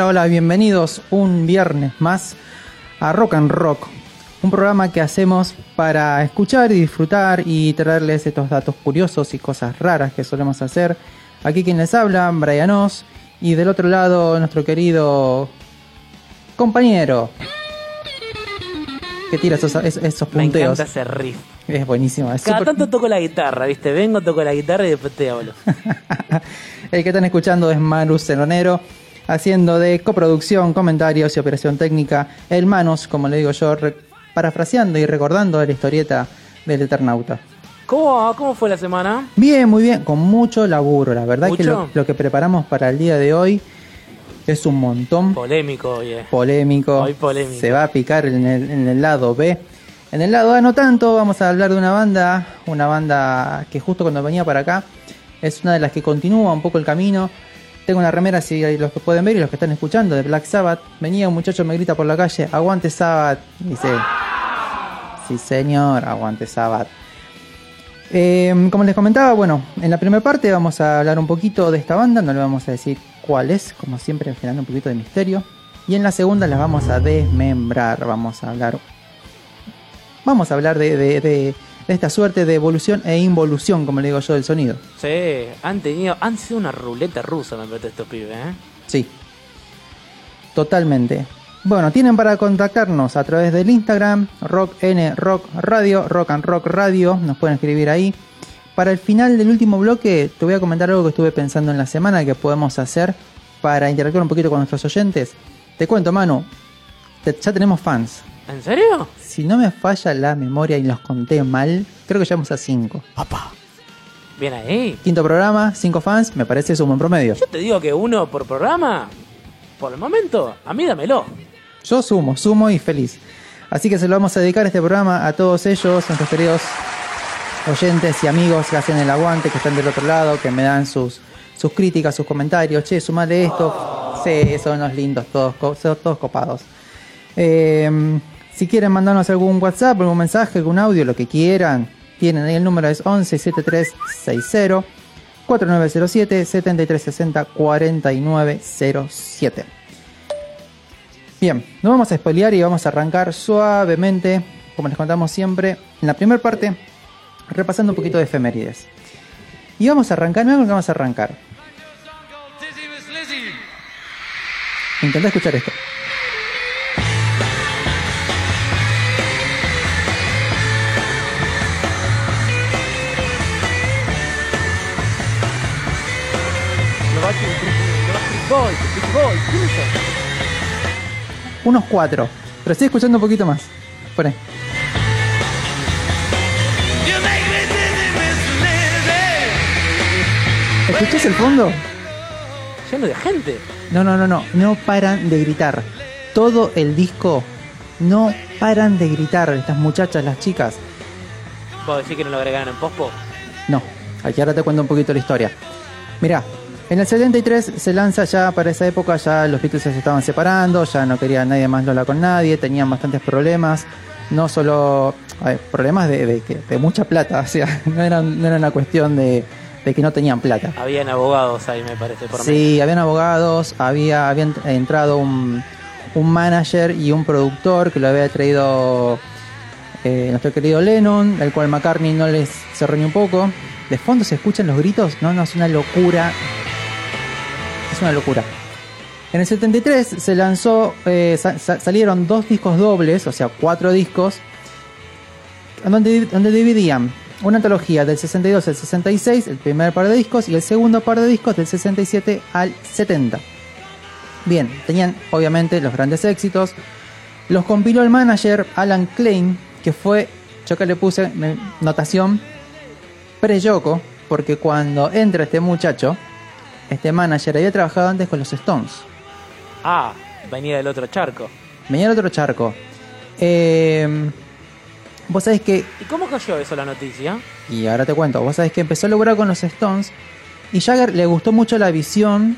Hola, hola, bienvenidos un viernes más a Rock and Rock, un programa que hacemos para escuchar y disfrutar y traerles estos datos curiosos y cosas raras que solemos hacer. Aquí quien les habla, Brian Oz, y del otro lado nuestro querido compañero que tira esos, esos, esos Me punteos. encanta ese riff. Es buenísimo. Es Cada tanto toco la guitarra, ¿viste? Vengo, toco la guitarra y después te hablo. El que están escuchando es Manu Cenonero, haciendo de coproducción, comentarios y operación técnica. El Manos, como le digo yo, parafraseando y recordando la historieta del Eternauta. ¿Cómo, ¿Cómo fue la semana? Bien, muy bien, con mucho laburo. La verdad que lo, ¿Mucho? lo que preparamos para el día de hoy es un montón Polémico, oye. polémico. Hoy polémico. Se va a picar en el, en el lado B. En el lado A no tanto, vamos a hablar de una banda, una banda que justo cuando venía para acá es una de las que continúa un poco el camino. Tengo una remera, si los que pueden ver y los que están escuchando, de Black Sabbath. Venía un muchacho, me grita por la calle, aguante Sabbath. Dice, sí señor, aguante Sabbath. Eh, como les comentaba, bueno, en la primera parte vamos a hablar un poquito de esta banda, no le vamos a decir cuál es, como siempre, generando un poquito de misterio. Y en la segunda las vamos a desmembrar, vamos a hablar. Vamos a hablar de, de- de- de esta suerte de evolución e involución, como le digo yo, del sonido. Sí, han tenido, han sido una ruleta rusa, me parece estos pibes, ¿eh? Sí. Totalmente. Bueno, tienen para contactarnos a través del Instagram, Rock N Rock Radio, Rock and Rock Radio, nos pueden escribir ahí. Para el final del último bloque, te voy a comentar algo que estuve pensando en la semana que podemos hacer para interactuar un poquito con nuestros oyentes. Te cuento, Manu, te- ya tenemos fans. ¿En serio? Si no me falla la memoria y los conté mal, creo que llegamos a 5. Papá. Bien ahí. Quinto programa, 5 fans, me parece es un buen promedio. Yo te digo que uno por programa, por el momento, a mí dámelo. Yo sumo, sumo y feliz. Así que se lo vamos a dedicar este programa a todos ellos, nuestros queridos oyentes y amigos que hacen el aguante, que están del otro lado, que me dan sus, sus críticas, sus comentarios. Che, sumale esto. Sí, son los lindos, todos, todos copados. Eh, si quieren mandarnos algún WhatsApp, algún mensaje, algún audio, lo que quieran, tienen ahí el número es 11 7360 4907 7360 4907. Bien, no vamos a spoilear y vamos a arrancar suavemente, como les contamos siempre, en la primera parte, repasando un poquito de efemérides. Y vamos a arrancar, con qué vamos a arrancar. Intenta escuchar esto. Unos cuatro, pero estoy escuchando un poquito más. Por ahí. ¿Escuchás el fondo? Lleno de gente. No, no, no, no, no paran de gritar. Todo el disco no paran de gritar. Estas muchachas, las chicas. ¿Vos decís que no lo agregaron en pospo? No, aquí ahora te cuento un poquito la historia. Mirá, en el 73 se lanza ya para esa época, ya los Beatles se estaban separando, ya no quería nadie más Lola con nadie, tenían bastantes problemas, no solo ver, problemas de, de mucha plata, o sea, no era, no era una cuestión de, de que no tenían plata. Habían abogados ahí, me parece, por medio. Sí, habían abogados, había, había ent- entrado un, un manager y un productor que lo había traído eh, nuestro querido Lennon, el cual McCartney no les cerró ni un poco. De fondo se escuchan los gritos, no, no, es una locura. Es una locura. En el 73 se lanzó, eh, sa- sa- salieron dos discos dobles, o sea, cuatro discos, donde, donde dividían una antología del 62 al 66, el primer par de discos, y el segundo par de discos del 67 al 70. Bien, tenían obviamente los grandes éxitos. Los compiló el manager Alan Klein, que fue, yo que le puse notación pre-Yoko, porque cuando entra este muchacho, este manager había trabajado antes con los Stones. Ah, venía del otro charco. Venía el otro charco. Eh, vos sabés que ¿Y cómo cayó eso la noticia? Y ahora te cuento, vos sabés que empezó a lograr con los Stones y Jagger le gustó mucho la visión,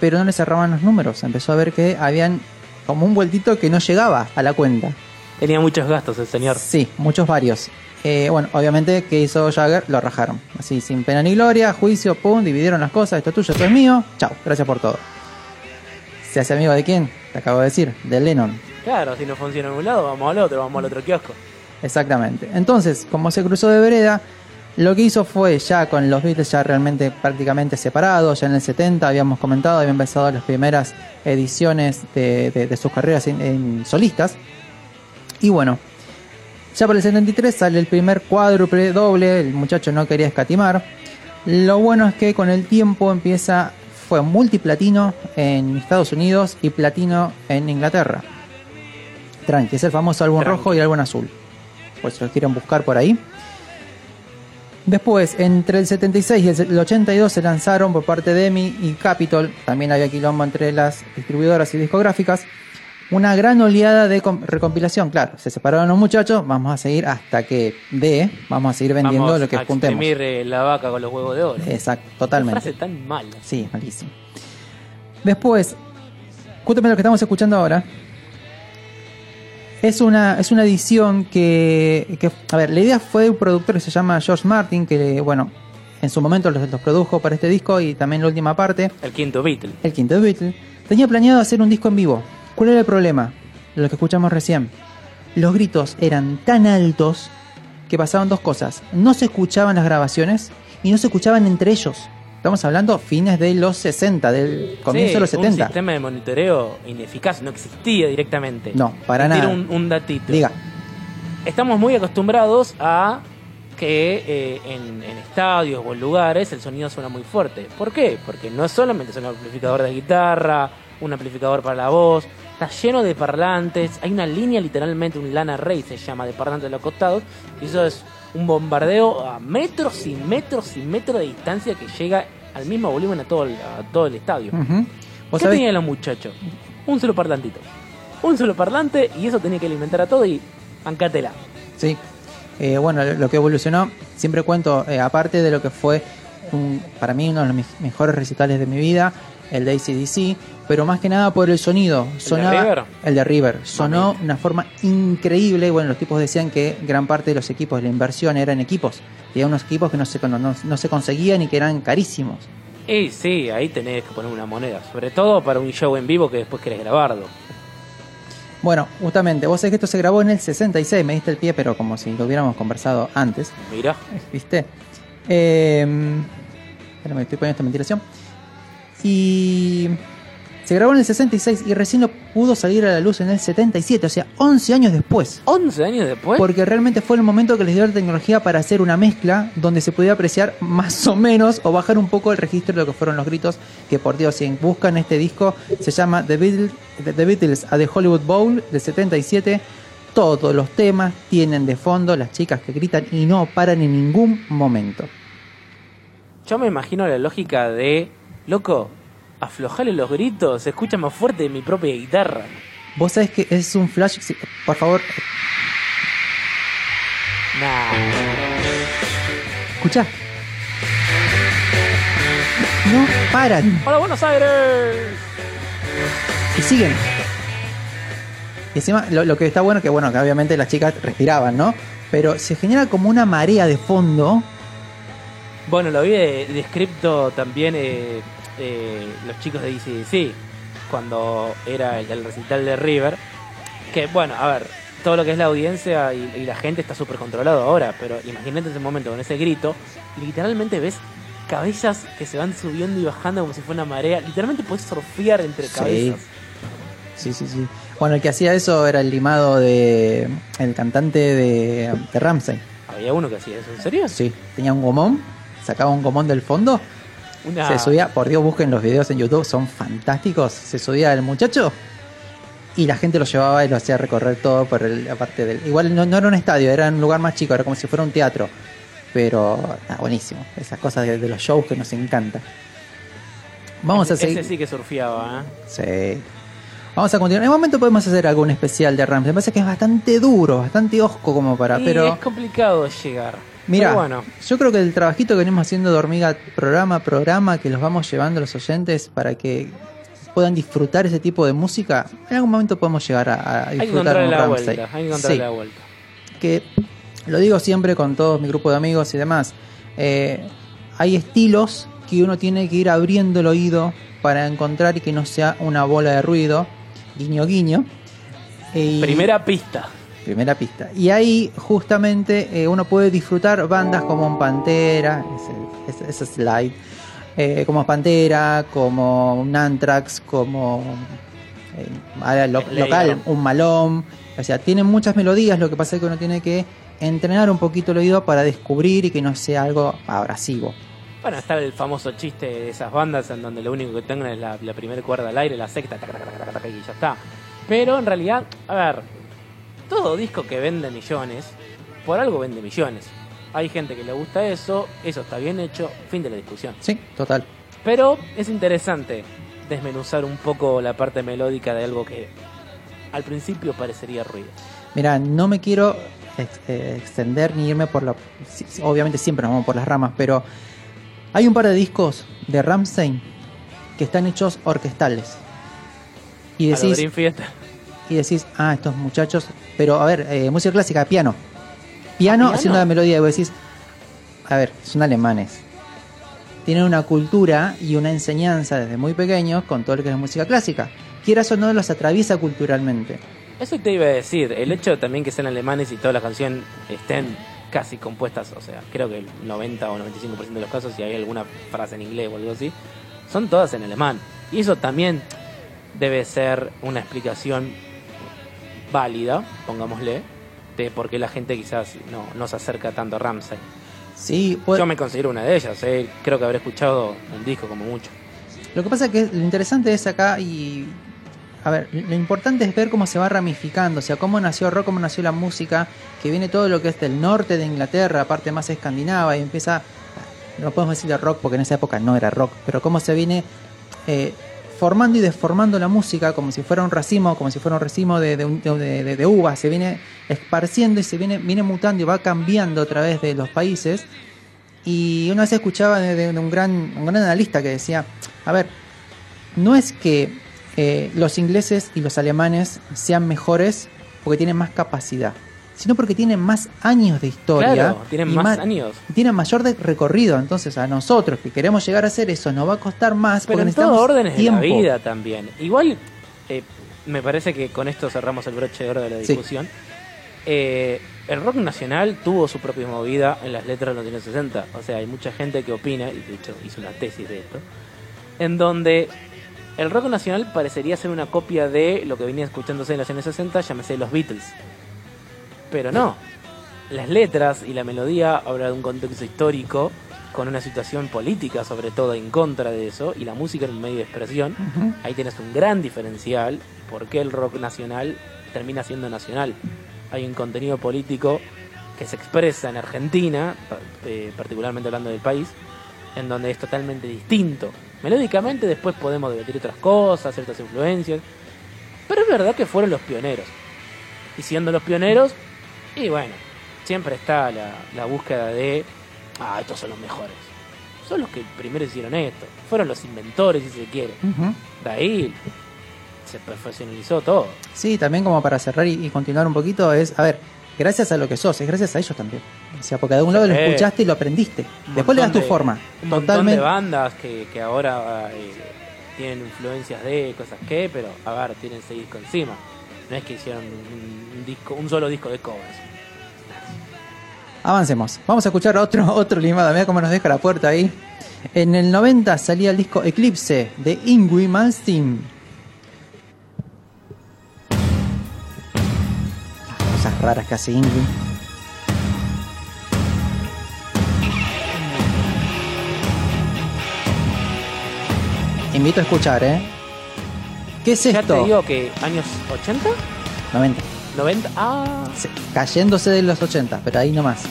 pero no le cerraban los números. Empezó a ver que habían como un vueltito que no llegaba a la cuenta. Tenía muchos gastos el señor. Sí, muchos varios. Eh, bueno, obviamente, ¿qué hizo Jagger? Lo rajaron. Así, sin pena ni gloria, juicio, pum, dividieron las cosas, esto es tuyo, esto es mío. Chao, gracias por todo. ¿Se hace amigo de quién? Te acabo de decir, de Lennon. Claro, si no funciona en un lado, vamos al otro, vamos al otro kiosco. Exactamente. Entonces, como se cruzó de vereda, lo que hizo fue ya con los Beatles ya realmente prácticamente separados, ya en el 70 habíamos comentado, habían empezado las primeras ediciones de, de- de sus carreras en, en solistas. Y bueno, ya para el 73 sale el primer cuádruple doble, el muchacho no quería escatimar. Lo bueno es que con el tiempo empieza, fue multiplatino en Estados Unidos y platino en Inglaterra. Tranqui, es el famoso álbum Tranqui. rojo y álbum azul. Pues si lo quieren buscar por ahí. Después, entre el 76 y el 82 se lanzaron por parte de EMI y Capitol, también había quilombo entre las distribuidoras y discográficas, una gran oleada de com- recompilación. Claro, se separaron los muchachos, vamos a seguir hasta que dé, vamos a seguir vendiendo vamos lo que a juntemos. eh, la vaca con los huevos de oro. Exacto, totalmente. frase tan mala. Sí, malísimo. Después, justamente lo que estamos escuchando ahora, es una, es una edición que, que- a ver, la idea fue de un productor que se llama George Martin, que, bueno, en su momento los, los produjo para este disco y también la última parte, El quinto Beatle. el quinto Beatle, tenía planeado hacer un disco en vivo. ¿Cuál era el problema? Lo que escuchamos recién. Los gritos eran tan altos que pasaban dos cosas. No se escuchaban las grabaciones y no se escuchaban entre ellos. Estamos hablando fines de los 60, del comienzo Sí, de los Un 70. sistema de monitoreo ineficaz, no existía directamente. No, para nada. Un, un datito. Diga, Estamos muy acostumbrados a que eh, en, en estadios o en lugares el sonido suena muy fuerte. ¿Por qué? Porque no solamente es un amplificador de guitarra, un amplificador para la voz, está lleno de parlantes, hay una línea literalmente, un LAN array se llama, de parlantes de los costados, y eso es un bombardeo a metros y metros y metros de distancia que llega al mismo volumen a todo el, a todo el estadio. ujú. ¿Vos ¿Qué sabés? tenían los muchachos? Un solo parlantito. Un solo parlante y eso tenía que alimentar a todo y bancátela. Sí. Eh, bueno, lo que evolucionó, siempre cuento, eh, aparte de lo que fue un- para mí uno de los me- mejores recitales de mi vida, el de ACDC, pero más que nada por el sonido. Sonaba, River? El de River. Sonó de una forma increíble. Bueno, los tipos decían que gran parte de los equipos de la inversión eran equipos. Y había unos equipos que no se, no, no- se conseguían y que eran carísimos. Y sí, ahí tenés que poner una moneda. Sobre todo para un show en vivo que después querés grabarlo. Bueno, justamente, vos sabés que esto se grabó en el 66, me diste el pie, pero como si lo hubiéramos conversado antes. Mirá. ¿Viste? Eh, espérame, estoy poniendo esta ventilación. Y se grabó en el 66 y recién lo pudo salir a la luz en el 77, o sea, 11 años después. 11 años después. Porque realmente fue el momento que les dio la tecnología para hacer una mezcla donde se podía apreciar más o menos o bajar un poco el registro de lo que fueron los gritos. Que por Dios, si buscan este disco, se llama The Beatles, The Beatles a The Hollywood Bowl del 77. Todos los temas tienen de fondo las chicas que gritan y no paran en ningún momento. Yo me imagino la lógica de, loco, aflojale los gritos, se escucha más fuerte de mi propia guitarra. Vos sabés que es un flash. Por favor, Nah. escuchá. No paran. ¡Hola, Buenos Aires! y siguen. Y encima, lo, lo que está bueno, que bueno, que obviamente las chicas respiraban, ¿no? Pero se genera como una marea de fondo. Bueno, lo vi de- descripto también eh, eh, los chicos de DCDC, cuando era el, el recital de River. Que bueno, a ver, todo lo que es la audiencia y, y la gente está súper controlado ahora, pero imagínate ese momento con ese grito, literalmente ves cabezas que se van subiendo y bajando como si fuera una marea. Literalmente puedes surfear entre Sí. cabezas. Sí, sí, sí. Bueno, el que hacía eso era el limado de. El cantante de, de Ramsey. Había uno que hacía eso, ¿en serio? Sí, tenía un gomón, sacaba un gomón del fondo, Una... se subía, por Dios, busquen los videos en YouTube, son fantásticos. Se subía el muchacho y la gente lo llevaba y lo hacía recorrer todo por el, la parte del. Igual no, no era un estadio, era un lugar más chico, era como si fuera un teatro. Pero está buenísimo, esas cosas de, de los shows que nos encanta. Vamos ese, a seguir. Ese sí que surfeaba, ¿eh? Sí. Vamos a continuar. En un momento podemos hacer algún especial de Ramsey. Me parece que es bastante duro, bastante osco como para. Y pero es complicado llegar. Mira, bueno, yo creo que el trabajito que venimos haciendo de hormiga programa a programa, que los vamos llevando a los oyentes para que puedan disfrutar ese tipo de música, en algún momento podemos llegar a, a hay que disfrutar encontrarle un la vuelta. Hay que Sí, la vuelta. que lo digo siempre con todo mi grupo de amigos y demás. eh, hay estilos que uno tiene que ir abriendo el oído para encontrar y que no sea una bola de ruido. Guiño, guiño. Y- Primera pista. Primera pista. Y ahí justamente eh, uno puede disfrutar bandas como Pantera, ese, ese- slide, eh, como Pantera, como un Anthrax, como eh, lo- local, un Malón. O sea, tienen muchas melodías, lo que pasa es que uno tiene que entrenar un poquito el oído para descubrir y que no sea algo abrasivo. Bueno, está el famoso chiste de esas bandas en donde lo único que tengan es la, la primera cuerda al aire, la sexta, y ya está. Pero en realidad, a ver, todo disco que vende millones, por algo vende millones. Hay gente que le gusta eso, eso está bien hecho, fin de la discusión. Sí, total. Pero es interesante desmenuzar un poco la parte melódica de algo que al principio parecería ruido. Mira, no me quiero ex- eh, extender ni irme por la. Obviamente siempre nos vamos por las ramas, pero hay un par de discos de Ramstein que están hechos orquestales. Y A lo decís, Dream. Y decís, ah, estos muchachos. Pero a ver, eh, música clásica, piano. Piano, ¿Ah, piano? haciendo la melodía, y vos decís, a ver, son alemanes. Tienen una cultura y una enseñanza desde muy pequeños con todo lo que es música clásica. Quieras o no, los atraviesa culturalmente. Eso te iba a decir, el hecho también que sean alemanes y toda la canción estén casi compuestas, o sea, creo que el 90 o 95% de los casos, si hay alguna frase en inglés o algo así, son todas en alemán. Y eso también debe ser una explicación válida, pongámosle, de por qué la gente quizás no, no se acerca tanto a Ramsey. Sí, puede- Yo me considero una de ellas, eh, creo que habré escuchado un disco como mucho. Lo que pasa es que lo interesante es acá y... A ver, lo importante es ver cómo se va ramificando, o sea, cómo nació el rock, cómo nació la música, que viene todo lo que es del norte de Inglaterra, parte más escandinava, y empieza, no podemos decir de rock porque en esa época no era rock, pero cómo se viene eh, formando y deformando la música como si fuera un racimo, como si fuera un racimo de, de, uvas, se viene esparciendo y se viene, viene mutando y va cambiando a través de los países. Y una vez escuchaba de un, gran, un gran analista que decía, a ver, no es que eh, los ingleses y los alemanes sean mejores porque tienen más capacidad, sino porque tienen más años de historia. Claro, tienen y más años. y tienen mayor de recorrido. Entonces, a nosotros que queremos llegar a hacer eso, nos va a costar más Pero porque en todo necesitamos órdenes tiempo. de la vida también. Igual, eh, me parece que con esto cerramos el broche de oro de la Sí. discusión. Eh, el rock nacional tuvo su propia movida en las letras de los años 60. O sea, hay mucha gente que opina, y de hecho hizo una tesis de esto, en donde el rock nacional parecería ser una copia de lo que venía escuchándose en los años 60, llámese los Beatles. Pero no. Las letras y la melodía hablan de un contexto histórico con una situación política sobre todo en contra de eso y la música era un medio de expresión. Ujú. Ahí tienes un gran diferencial porque el rock nacional termina siendo nacional. Hay un contenido político que se expresa en Argentina, eh, particularmente hablando del país, en donde es totalmente distinto. Melódicamente después podemos debatir otras cosas, ciertas influencias, pero es verdad que fueron los pioneros. Y siendo los pioneros, y bueno, siempre está la, la búsqueda de, ah, estos son los mejores. Son los que primero hicieron esto. Fueron los inventores, si se quiere. Ujú. De ahí se profesionalizó todo. Sí, también como para cerrar y, y continuar un poquito, es, a ver, gracias a lo que sos, es gracias a ellos también. O sea, porque de algún lado lo escuchaste y lo aprendiste. Un Después le das tu de- forma. Un montón Totalmente. de bandas que, que ahora eh, tienen influencias de cosas que, pero a ver, tienen ese disco encima. No es que hicieron un, disco, un solo disco de covers. Avancemos. Vamos a escuchar otro, otro limado. Mira cómo nos deja la puerta ahí. En el 90 salía el disco Eclipse de Ingui Malmsteen. Las Cosas raras que hace Ingui. Invito a escuchar, ¿eh? ¿Qué es Ya esto? te digo que años 80, 90. 90, ah, Sí, Cayéndose de los 80, pero ahí nomás.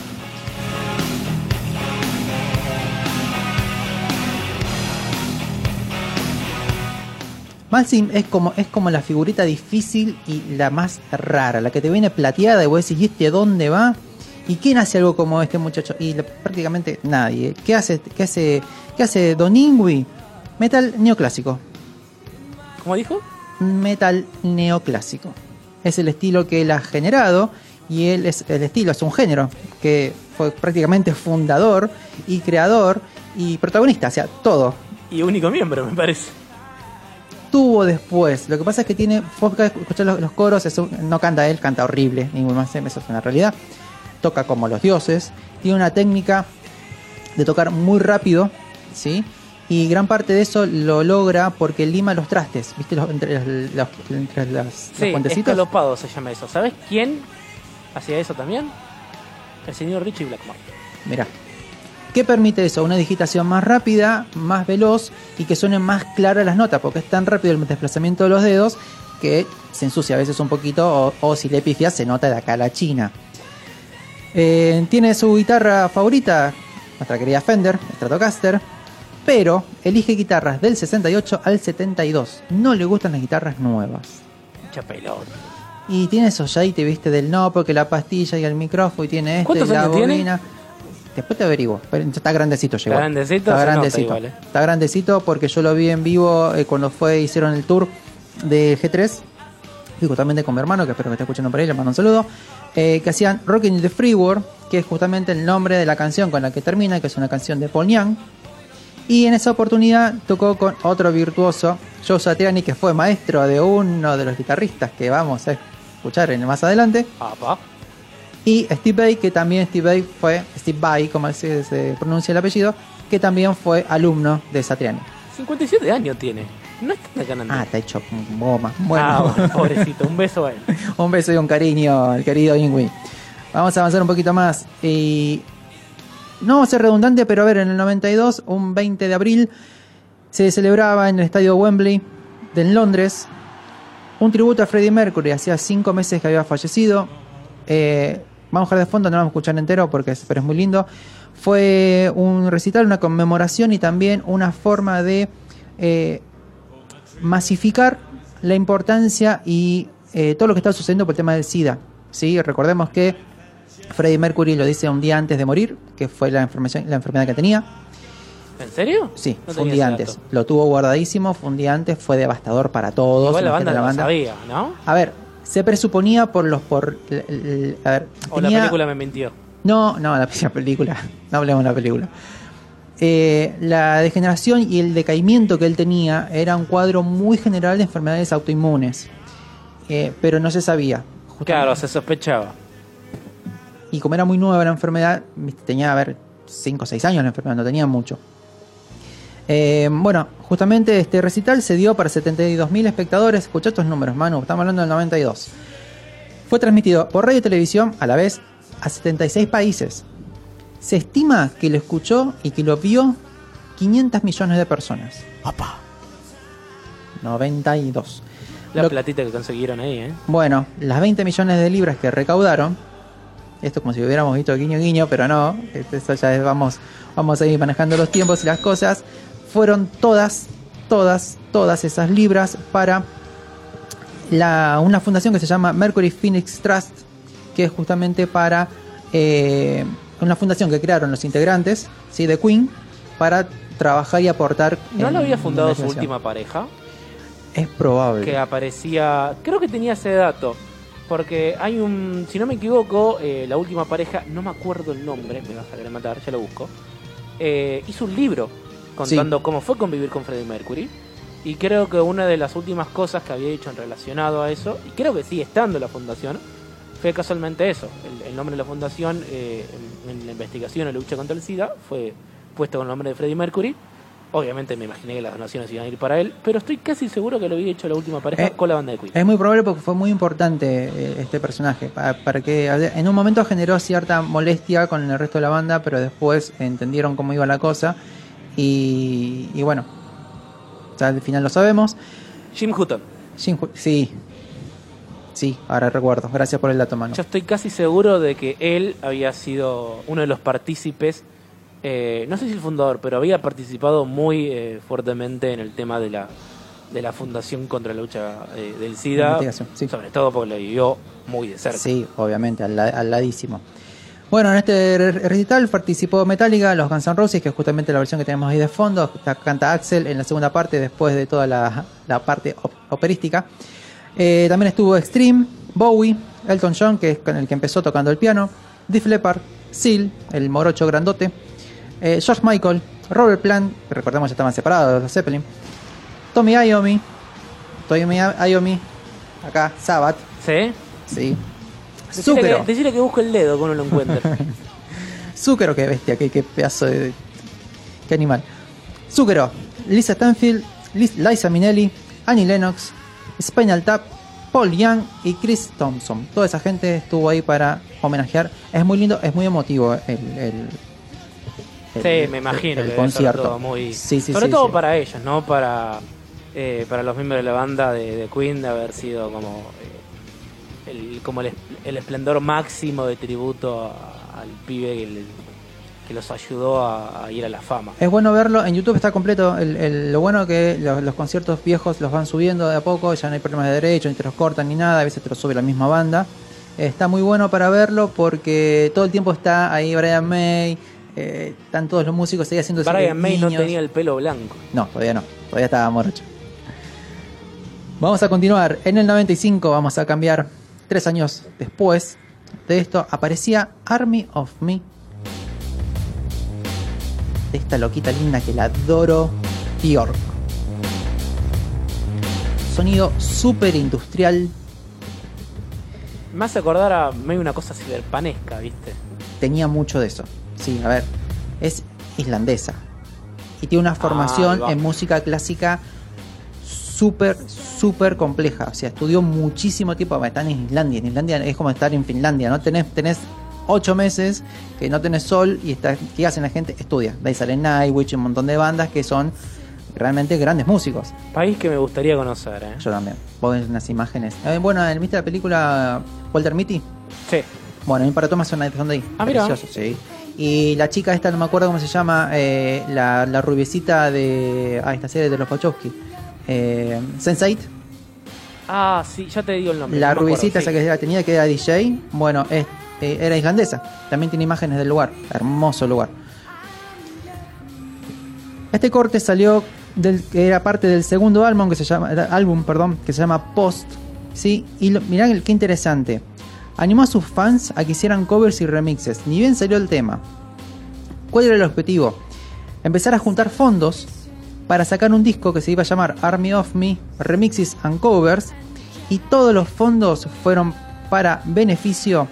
Malsim es como, es como la figurita difícil y la más rara, la que te viene plateada y vos decís, ¿y este dónde va? ¿Y quién hace algo como este muchacho? Y la- prácticamente nadie. ¿Qué hace, qué hace, qué hace Don Ingui? Metal neoclásico ¿cómo dijo? metal neoclásico. Es el estilo que él ha generado y él es el estilo, es un género que fue prácticamente fundador y creador y protagonista, o sea, todo. Y único miembro, me parece. estuvo después. Lo que pasa es que tiene, vos escuchás los, los coros, es un- no canta él, canta horrible, ningún más, eso es una realidad. Toca como los dioses, tiene una técnica de tocar muy rápido, ¿sí? Y gran parte de eso lo logra porque lima los trastes, ¿viste? Los- entre los, los- entre las, los Sí, puentecitos. escalopado se llama eso. ¿Sabes quién hacía eso también? El señor Richie Blackmore. Mirá. ¿Qué permite eso? Una digitación más rápida, más veloz y que suenen más claras las notas, porque es tan rápido el desplazamiento de los dedos que se ensucia a veces un poquito o, o si le pifias se nota de acá a la China. Eh, tiene su guitarra favorita, nuestra querida Fender, Stratocaster, pero elige guitarras del 68 al 72. No le gustan las guitarras nuevas. Mucha pelota. Y tiene esos ya te viste del no, porque la pastilla y el micrófono y tiene este, ¿Cuántos la años tiene? bobina. Después te averiguo. Pero está grandecito llegó. Está grandecito, Está grandecito. igual, eh. Está grandecito porque yo lo vi en vivo eh, cuando fue hicieron el tour de G3. Fui justamente con mi hermano, que espero que esté escuchando por ahí, le mando un saludo. eh, que hacían Rockin' the Free World, que es justamente el nombre de la canción con la que termina, que es una canción de Paul Young. Y en esa oportunidad tocó con otro virtuoso, Joe Satriani, que fue maestro de uno de los guitarristas que vamos a escuchar en más adelante. Apa. Y Steve Vai, que también Steve Vai fue, Steve Vai, como se, se pronuncia el apellido, que también fue alumno de Satriani. 57 años tiene. No es tan grande. Ah, está hecho goma. Bueno, Ah, pobrecito. Un beso a él. un beso y un cariño al querido Ingui. Vamos a avanzar un poquito más. Y no vamos a ser redundante, pero a ver, en el 92, un 20 de abril, se celebraba en el estadio Wembley de Londres un tributo a Freddie Mercury. Hacía cinco meses que había fallecido. Eh, vamos a dejar de fondo, no lo vamos a escuchar entero porque pero es muy lindo. Fue un recital, una conmemoración y también una forma de eh, masificar la importancia y eh, todo lo que está sucediendo por el tema del SIDA. ¿sí? Recordemos que Freddie Mercury lo dice un día antes de morir, que fue la enfermedad, la enfermedad que tenía. ¿En serio? Sí, No fue un día antes. dato. Lo tuvo guardadísimo, fue un día antes, fue devastador para todos. Igual la banda no lo sabía, ¿no? A ver, se presuponía por los... por A ver, O la película me mintió. no, no, la, la película. No hablemos de la película. Eh, la degeneración y el decaimiento que él tenía era un cuadro muy general de enfermedades autoinmunes. Eh, pero no se sabía. Justamente. Claro, se sospechaba. Y como era muy nueva la enfermedad, tenía, a ver, 5 o 6 años la enfermedad, no tenía mucho. Eh, bueno, justamente este recital se dio para 72.000 espectadores. Escucha estos números, Manu, estamos hablando del 92. Fue transmitido por radio y televisión a la vez a 76 países. Se estima que lo escuchó y que lo vio 500 millones de personas. 92. La Lo- platita que consiguieron ahí, ¿eh? bueno, las 20 millones de libras que recaudaron, esto como si hubiéramos visto guiño guiño, pero no, este, eso ya es, vamos, vamos a ir manejando los tiempos y las cosas, fueron todas, todas, todas esas libras para la, una fundación que se llama Mercury Phoenix Trust, que es justamente para eh, una fundación que crearon los integrantes ¿sí? de Queen para trabajar y aportar. ¿No lo había fundado su última pareja? Es probable. Que aparecía. Creo que tenía ese dato. Porque hay un. Si no me equivoco, eh, la última pareja, no me acuerdo el nombre, me vas a querer matar, ya lo busco. eh, hizo un libro contando cómo fue convivir con Freddie Mercury. Y creo que una de las últimas cosas que había hecho en relacionado a eso, y creo que sigue estando la fundación, fue casualmente eso. El, el nombre de la fundación eh, en, en la investigación o la lucha contra el SIDA fue puesto con el nombre de Freddie Mercury. Obviamente me imaginé que las donaciones iban a ir para él, pero estoy casi seguro que lo había hecho la última pareja Eh, con la banda de Queen. Es muy probable porque fue muy importante eh, este personaje. pa- Para, que en un momento generó cierta molestia con el resto de la banda, pero después entendieron cómo iba la cosa. Y, y bueno, ya al final lo sabemos. Jim Hutton. Jim sí, sí, ahora recuerdo. Gracias por el dato, mano. Yo estoy casi seguro de que él había sido uno de los partícipes, eh, no sé si el fundador, pero había participado muy eh, fuertemente en el tema de la, de la fundación contra la lucha eh, del SIDA, sí. sobre todo porque lo vivió muy de cerca. Sí, obviamente, al, al ladísimo. Bueno, en este re- recital participó Metallica, los Guns N' Roses, que es justamente la versión que tenemos ahí de fondo. Canta Axel en la segunda parte, después de toda la, la parte op- operística. Eh, también estuvo Extreme, Bowie, Elton John, que es con el que empezó tocando el piano, Def Leppard, Seal, el morocho grandote, eh, George Michael, Robert Plant, que recordemos ya estaban separados de los Zeppelin, Tommy Iommi, Toyomi Ayomi, acá, Sabat, ¿Sí? sí. Decirle Zúquero, que, decirle que busque el dedo que uno lo encuentre. Zúquero, qué bestia, qué, qué pedazo de. qué animal. Zúquero, Lisa Stanfield, Lis- Liza Minnelli, Annie Lennox, Spinal Tap, Paul Young y Chris Thompson. Toda esa gente estuvo ahí para homenajear. Es muy lindo, es muy emotivo el. el- el- Sí, me imagino el ser concierto. todo muy... Sí, sí, Sobre sí, todo para ellos, ¿no? Para, eh, para los miembros de la banda de, de Queen de haber sido como eh, el, como el, es- el esplendor máximo de tributo a- al pibe que, los ayudó a, a ir a la fama. Es bueno verlo, en YouTube está completo. El, el- lo bueno que los, los conciertos viejos los van subiendo de a poco, ya no hay problemas de derecho, ni te los cortan ni nada, a veces te los sube la misma banda. Está muy bueno para verlo porque todo el tiempo está ahí Brian May, eh, están todos los músicos ahí haciendo Brian May no tenía el pelo blanco. No, todavía no, todavía estaba morocho. Vamos a continuar. En el 95 vamos a cambiar. Tres años después de esto aparecía Army of Me. De esta loquita linda que la adoro, Bjork. Sonido súper industrial. Me hace acordar a medio una cosa ciberpanesca, ¿viste? Tenía mucho de eso. Sí, a ver. Es islandesa. Y tiene una formación ahí va. en música clásica súper, súper compleja. O sea, estudió muchísimo tiempo. Están en Islandia. En Islandia es como estar en Finlandia. ¿no? Tenés, tenés ocho meses que no tenés sol y está, ¿qué hacen la gente? Estudia. De ahí sale Nightwish y un montón de bandas que son realmente grandes músicos. País que me gustaría conocer, ¿eh? Yo también. Vos ves unas imágenes. Eh, bueno, ¿viste la película Walter Mitty? Sí. Bueno, en para Thomas son son de ahí. Ah, mira. Precioso, sí. Y la chica esta, no me acuerdo cómo se llama, eh, la, la rubiecita de. Ah, esta serie de los Wachowski. Eh, Sense8. Ah, sí, ya te digo el nombre. La no acuerdo, rubiecita sí. esa que la tenía, que era DJ. Bueno, es- eh, era islandesa. También tiene imágenes del lugar. Hermoso lugar. Este corte salió del que era parte del segundo álbum que se llama álbum, perdón, que se llama Post, sí, y lo, mirá qué interesante. Animó a sus fans a que hicieran covers y remixes, ni bien salió el tema. ¿Cuál era el objetivo? Empezar a juntar fondos para sacar un disco que se iba a llamar Army of Me Remixes and Covers y todos los fondos fueron para beneficio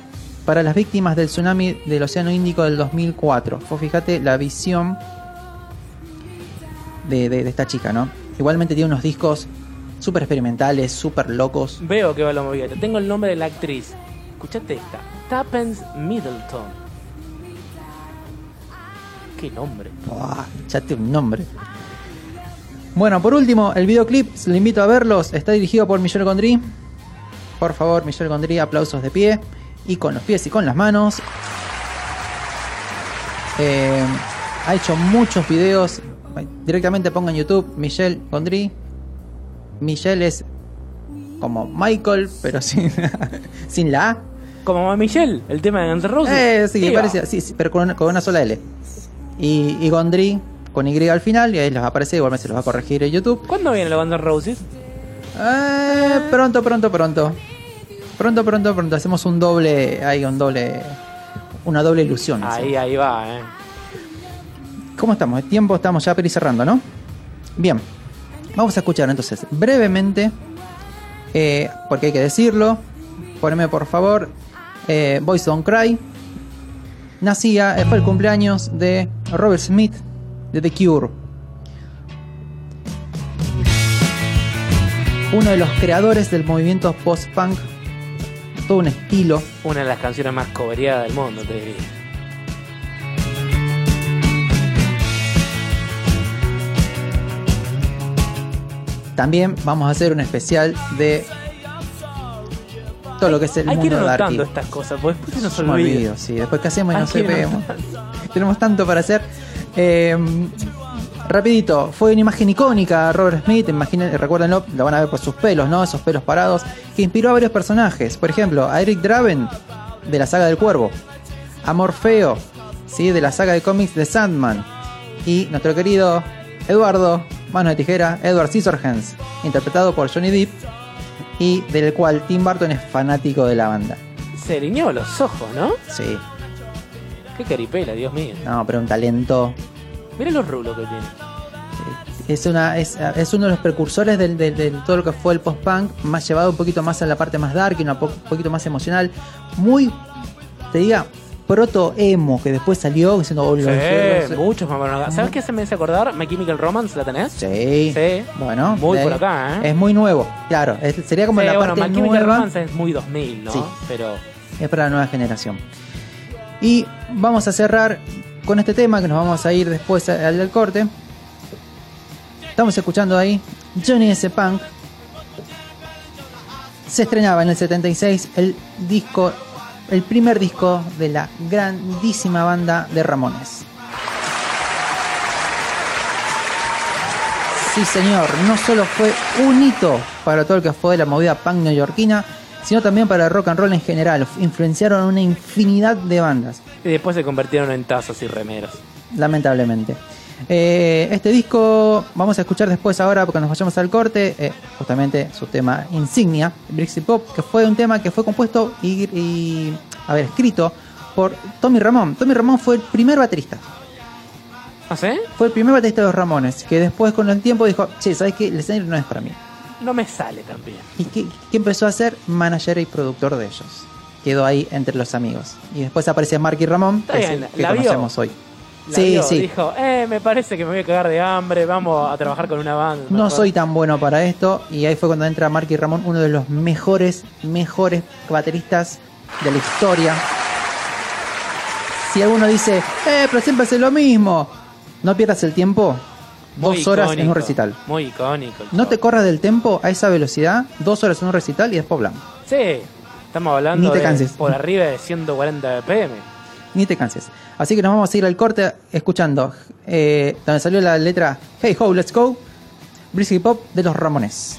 para las víctimas del tsunami del Océano Índico del 2004. Vos fíjate la visión de, esta chica, ¿no? Igualmente tiene unos discos súper experimentales, súper locos. Veo que va la movida. Te tengo el nombre de la actriz. Escuchate esta. Tappens Middleton. Qué nombre. Tiene un nombre. Bueno, por último, el videoclip, le invito a verlos, está dirigido por Michel Gondry. Por favor, Michel Gondry, aplausos de pie. Y con los pies y con las manos. Eh, ha hecho muchos videos. Directamente pongan en YouTube Michel Gondry. Michel es como Michael, pero sin, sin la A. Como Michelle, el tema de Guns N' Roses. Eh, sí, Ahí parece, va. sí, sí, pero con una, con una sola L. Y, y Gondry con Y al final, y ahí les va a aparecer, igualmente se los va a corregir en YouTube. ¿Cuándo viene la Guns N' Roses? Eh, pronto, pronto, pronto. Pronto, pronto, pronto. Hacemos un doble, hay un doble, una doble ilusión. Ahí, ahí va, eh. ¿Cómo estamos? El tiempo estamos ya cerrando, ¿no? Bien. Vamos a escuchar entonces brevemente, eh, porque hay que decirlo. Poneme por favor, eh, Boys Don't Cry. Nacía, eh, fue el cumpleaños de Robert Smith de The Cure. Uno de los creadores del movimiento post-punk. Todo un estilo. Una de las canciones más cobereadas del mundo, te diría. También vamos a hacer un especial de todo lo que es el Hay que ir mundo de anotando Arky. estas cosas, porque después se nos olvida. sí. Después que hacemos y Hay no que ir sabemos. anotando. Tenemos tanto para hacer. Eh, rapidito, fue una imagen icónica Robert Smith, imaginen, recuérdenlo, lo van a ver por sus pelos, ¿no? Esos pelos parados, que inspiró a varios personajes. Por ejemplo, a Eric Draven, de la saga del Cuervo. A Morfeo, ¿sí? De la saga de cómics de Sandman. Y nuestro querido Eduardo, mano de tijera, Edward Scissorhands, interpretado por Johnny Depp. Y del cual Tim Burton es fanático de la banda. Se riñó los ojos, ¿no? Sí, Qué caripela, Dios mío. no, pero un talento Mira los rulos que tiene. Es, una, es, es uno de los precursores del, del- de todo lo que fue el post-punk, más llevado un poquito más a la parte más dark y un po- poquito más emocional. Muy, te diga, proto-emo, que después salió diciendo... oh, los- Sí, los- muchos más bueno acá. ¿Sabes qué se me hace acordar? My Chemical Romance, ¿la tenés? Sí. Sí. Bueno. Muy por acá, ¿eh? Es muy nuevo, claro. es- sería como Sí, la bueno, parte My Chemical nueva. Romance es muy 2000, ¿no? Sí. Pero Es para la nueva generación. Y vamos a cerrar con este tema que nos vamos a ir después al del corte. Estamos escuchando ahí Johnny S. Punk. Se estrenaba en el 76 el disco, el primer disco de la grandísima banda de Ramones. Sí, señor, no solo fue un hito para todo el que fue de la movida punk neoyorquina, sino también para el rock and roll en general. Influenciaron una infinidad de bandas, y después se convirtieron en tazos y remeros. lamentablemente. Eh, este disco vamos a escuchar después ahora porque nos vayamos al corte, eh, justamente su tema insignia, Brixie Pop, que fue un tema que fue compuesto y, y, a ver, escrito por Tommy Ramón. Tommy Ramón fue el primer baterista. ¿Ah, sí? Fue el primer baterista de los Ramones, que después con el tiempo dijo, che, ¿sabes qué? El escenario no es para mí. No me sale tan bien. ¿Y qué, qué empezó a hacer? Manager y productor de ellos. Quedó ahí entre los amigos. Y después aparece Marky Ramón, Está que es bien, el que la vio. conocemos hoy. La Sí, vio, sí. Dijo, eh, me parece que me voy a cagar de hambre, vamos a trabajar con una banda. No mejor". soy tan bueno para esto. Y ahí fue cuando entra Marky Ramón, uno de los mejores, mejores bateristas de la historia. Si alguno dice, eh, pero siempre hace lo mismo. No pierdas el tiempo. Muy dos horas en un recital. Muy icónico. No te corras del tempo a esa velocidad. Dos horas en un recital y después hablamos. Sí, estamos hablando Ni te de canses. por arriba de 140 BPM. Ni te canses. Así que nos vamos a ir al corte escuchando eh, donde salió la letra Hey Ho, Let's Go, Brisky Pop de los Ramones.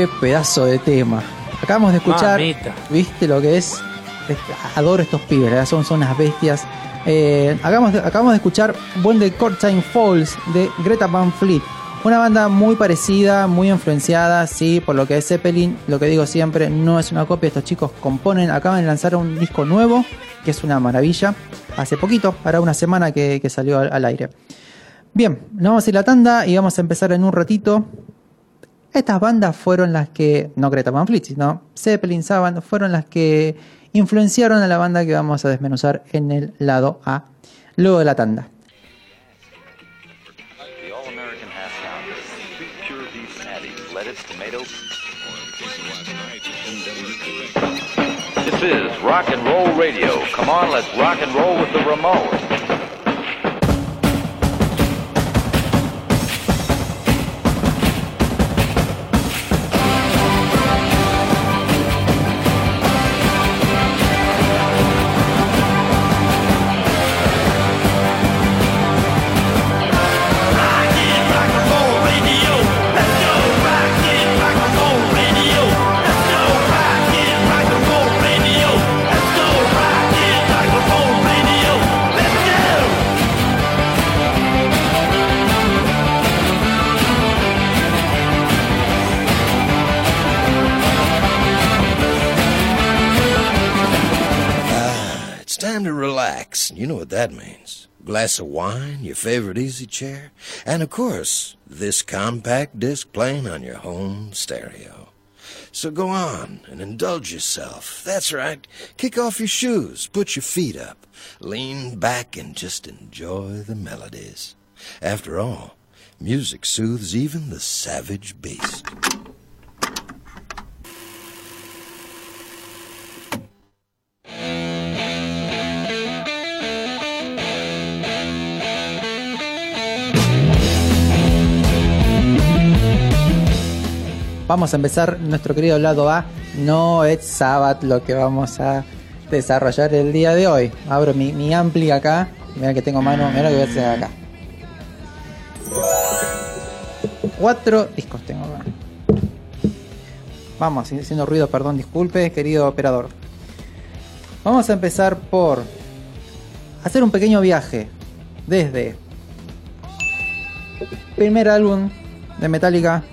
Qué pedazo de tema. Acabamos de escuchar, Mamita. ¿viste lo que es? Adoro estos pibes, verdad, son, son unas bestias. Eh, acabamos, de, acabamos de escuchar When the Curtain Falls de Greta Van Fleet. Una banda muy parecida, muy influenciada, sí, por lo que es Zeppelin. Lo que digo siempre, no es una copia. Estos chicos componen, acaban de lanzar un disco nuevo, que es una maravilla. Hace poquito, hará una semana que, que salió al, al aire. Bien, nos vamos a ir a la tanda y vamos a empezar en un ratito. Estas bandas fueron las que, no Greta Van sino Zeppelin, Savant, fueron las que influenciaron a la banda que vamos a desmenuzar en el lado A, luego de la tanda. This is rock and roll radio. Come on, let's rock and roll with the Ramones. It's time to relax. You know what that means. Glass of wine, your favorite easy chair, and of course, this compact disc playing on your home stereo. So go on and indulge yourself. That's right. Kick off your shoes, put your feet up, lean back, and just enjoy the melodies. After all, music soothes even the savage beast. Vamos a empezar nuestro querido lado A. No es Sabbath lo que vamos a desarrollar el día de hoy. Abro mi, mi ampli acá. Mira que tengo mano. Mira lo que voy a hacer acá. Cuatro discos tengo acá. Vamos, haciendo ruido, perdón, disculpe, querido operador. Vamos a empezar por hacer un pequeño viaje desde primer álbum de Metallica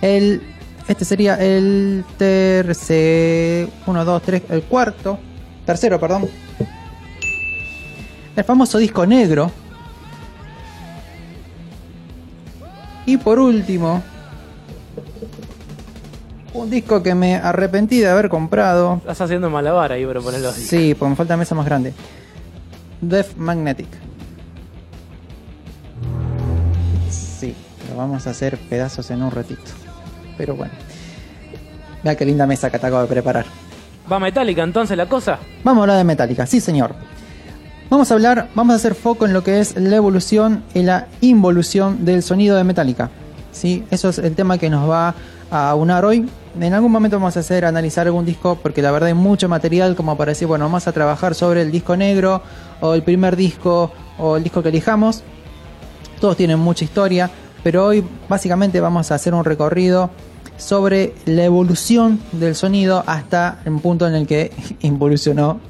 El, este sería el tercer, uno, dos, tres, el cuarto, tercero, perdón. El famoso disco negro. Y por último, un disco que me arrepentí de haber comprado. Estás haciendo malabar ahí, pero ponerlo así. Sí, porque me falta mesa más grande. Death Magnetic. Sí, lo vamos a hacer pedazos en un ratito. Pero bueno. Mira qué linda mesa que te acabo de preparar. ¿Va Metallica entonces la cosa? Vamos a hablar de Metallica, sí señor. Vamos a hablar, vamos a hacer foco en lo que es la evolución y la involución del sonido de Metallica. ¿sí? Eso es el tema que nos va a unar hoy. En algún momento vamos a hacer analizar algún disco porque la verdad hay mucho material como para decir, bueno, vamos a trabajar sobre el disco negro o el primer disco o el disco que elijamos. Todos tienen mucha historia, pero hoy básicamente vamos a hacer un recorrido sobre la evolución del sonido hasta el punto en el que involucionó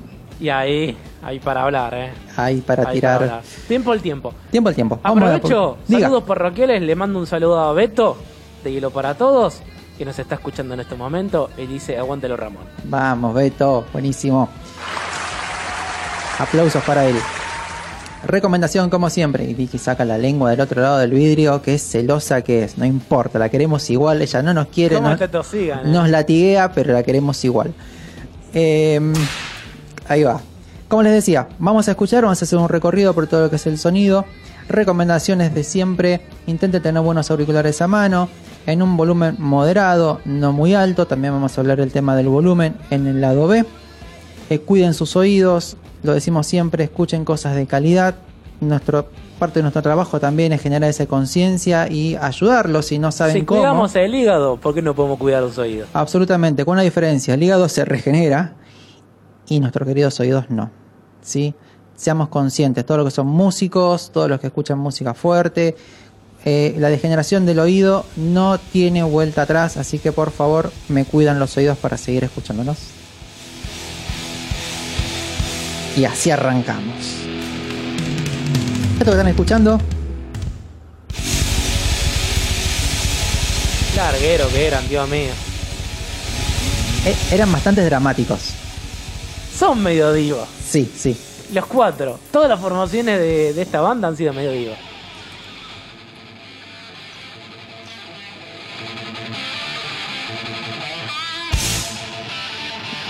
Y ahí, ahí para hablar, ¿eh? ahí para Ahí tirar. Tiempo al tiempo. Tiempo al tiempo. Aprovecho, Diga. saludos parroquiales, le mando un saludo a Beto, de Hielo para Todos, que nos está escuchando en este momento, y dice, aguántelo Ramón. Vamos, Beto, buenísimo. Aplausos para él. Recomendación como siempre, y Vicky saca la lengua del otro lado del vidrio, que es celosa que es, no importa, la queremos igual, ella no nos quiere, ¿Cómo nos, te tosigan? eh? nos latiguea, pero la queremos igual. Eh, ahí va. Como les decía, vamos a escuchar, vamos a hacer un recorrido por todo lo que es el sonido. Recomendaciones de siempre, intenten tener buenos auriculares a mano, en un volumen moderado, no muy alto. También vamos a hablar del tema del volumen en el lado B. Eh, cuiden sus oídos, lo decimos siempre, escuchen cosas de calidad. Nuestro, parte de nuestro trabajo también es generar esa conciencia y ayudarlos si no saben Si cómo. cuidamos el hígado, ¿por qué no podemos cuidar los oídos? Absolutamente, con una diferencia. El hígado se regenera y nuestros queridos oídos no. ¿sí? Seamos conscientes, todos los que son músicos, todos los que escuchan música fuerte, eh, la degeneración del oído no tiene vuelta atrás, así que por favor me cuidan los oídos para seguir escuchándonos. Y así arrancamos. Esto que están escuchando Larguero que eran, Dios mío. eh, eran bastante dramáticos. Son medio divos. Sí, sí. Los cuatro. Todas las formaciones de, de esta banda han sido medio divas.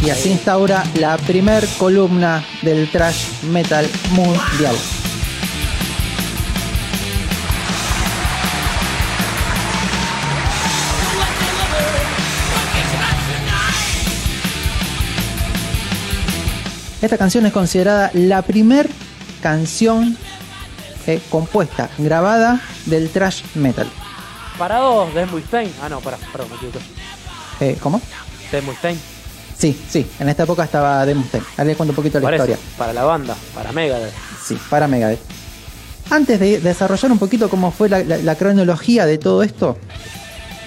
Y así instaura la primer columna del thrash metal mundial. Esta canción es considerada la primer canción eh, compuesta, grabada del thrash metal. Parados de Mustaine. Ah, no, para, perdón, me equivoqué. Eh, ¿Cómo? De Mustaine. Sí, sí, en esta época estaba Mustaine. Ahora les cuento un poquito la eso, historia. para la banda, para Megadeth. Sí, para Megadeth. Antes de desarrollar un poquito cómo fue la, la- la cronología de todo esto,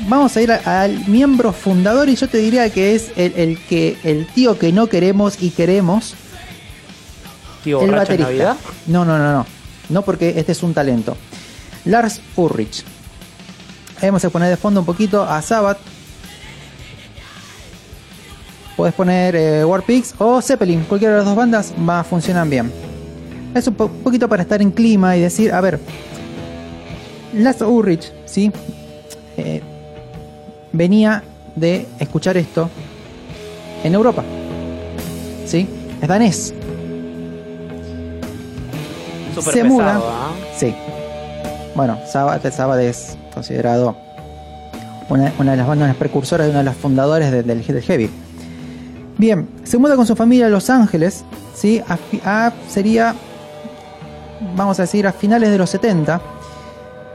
vamos a ir a- al miembro fundador y yo te diría que es el, el que el tío que no queremos y queremos, Tío el baterista. Navidad. No, no, no, no. No porque este es un talento. Lars Ulrich. Vamos a poner de fondo un poquito a Sabbath. Puedes poner eh, Warpigs o Zeppelin, cualquiera de las dos bandas va, funcionan bien. Es un po- poquito para estar en clima y decir, a ver, Lars Ulrich, ¿sí? Eh, venía de escuchar esto en Europa, ¿sí? Es danés, Súper se pesado, muda. ¿ah? Sí. Bueno, Sabbath, Sabbath es considerado una, una de las bandas precursoras de uno de los fundadores de- del, del heavy. Bien, se muda con su familia a Los Ángeles, ¿sí? A, sería, vamos a decir, a finales de los 70,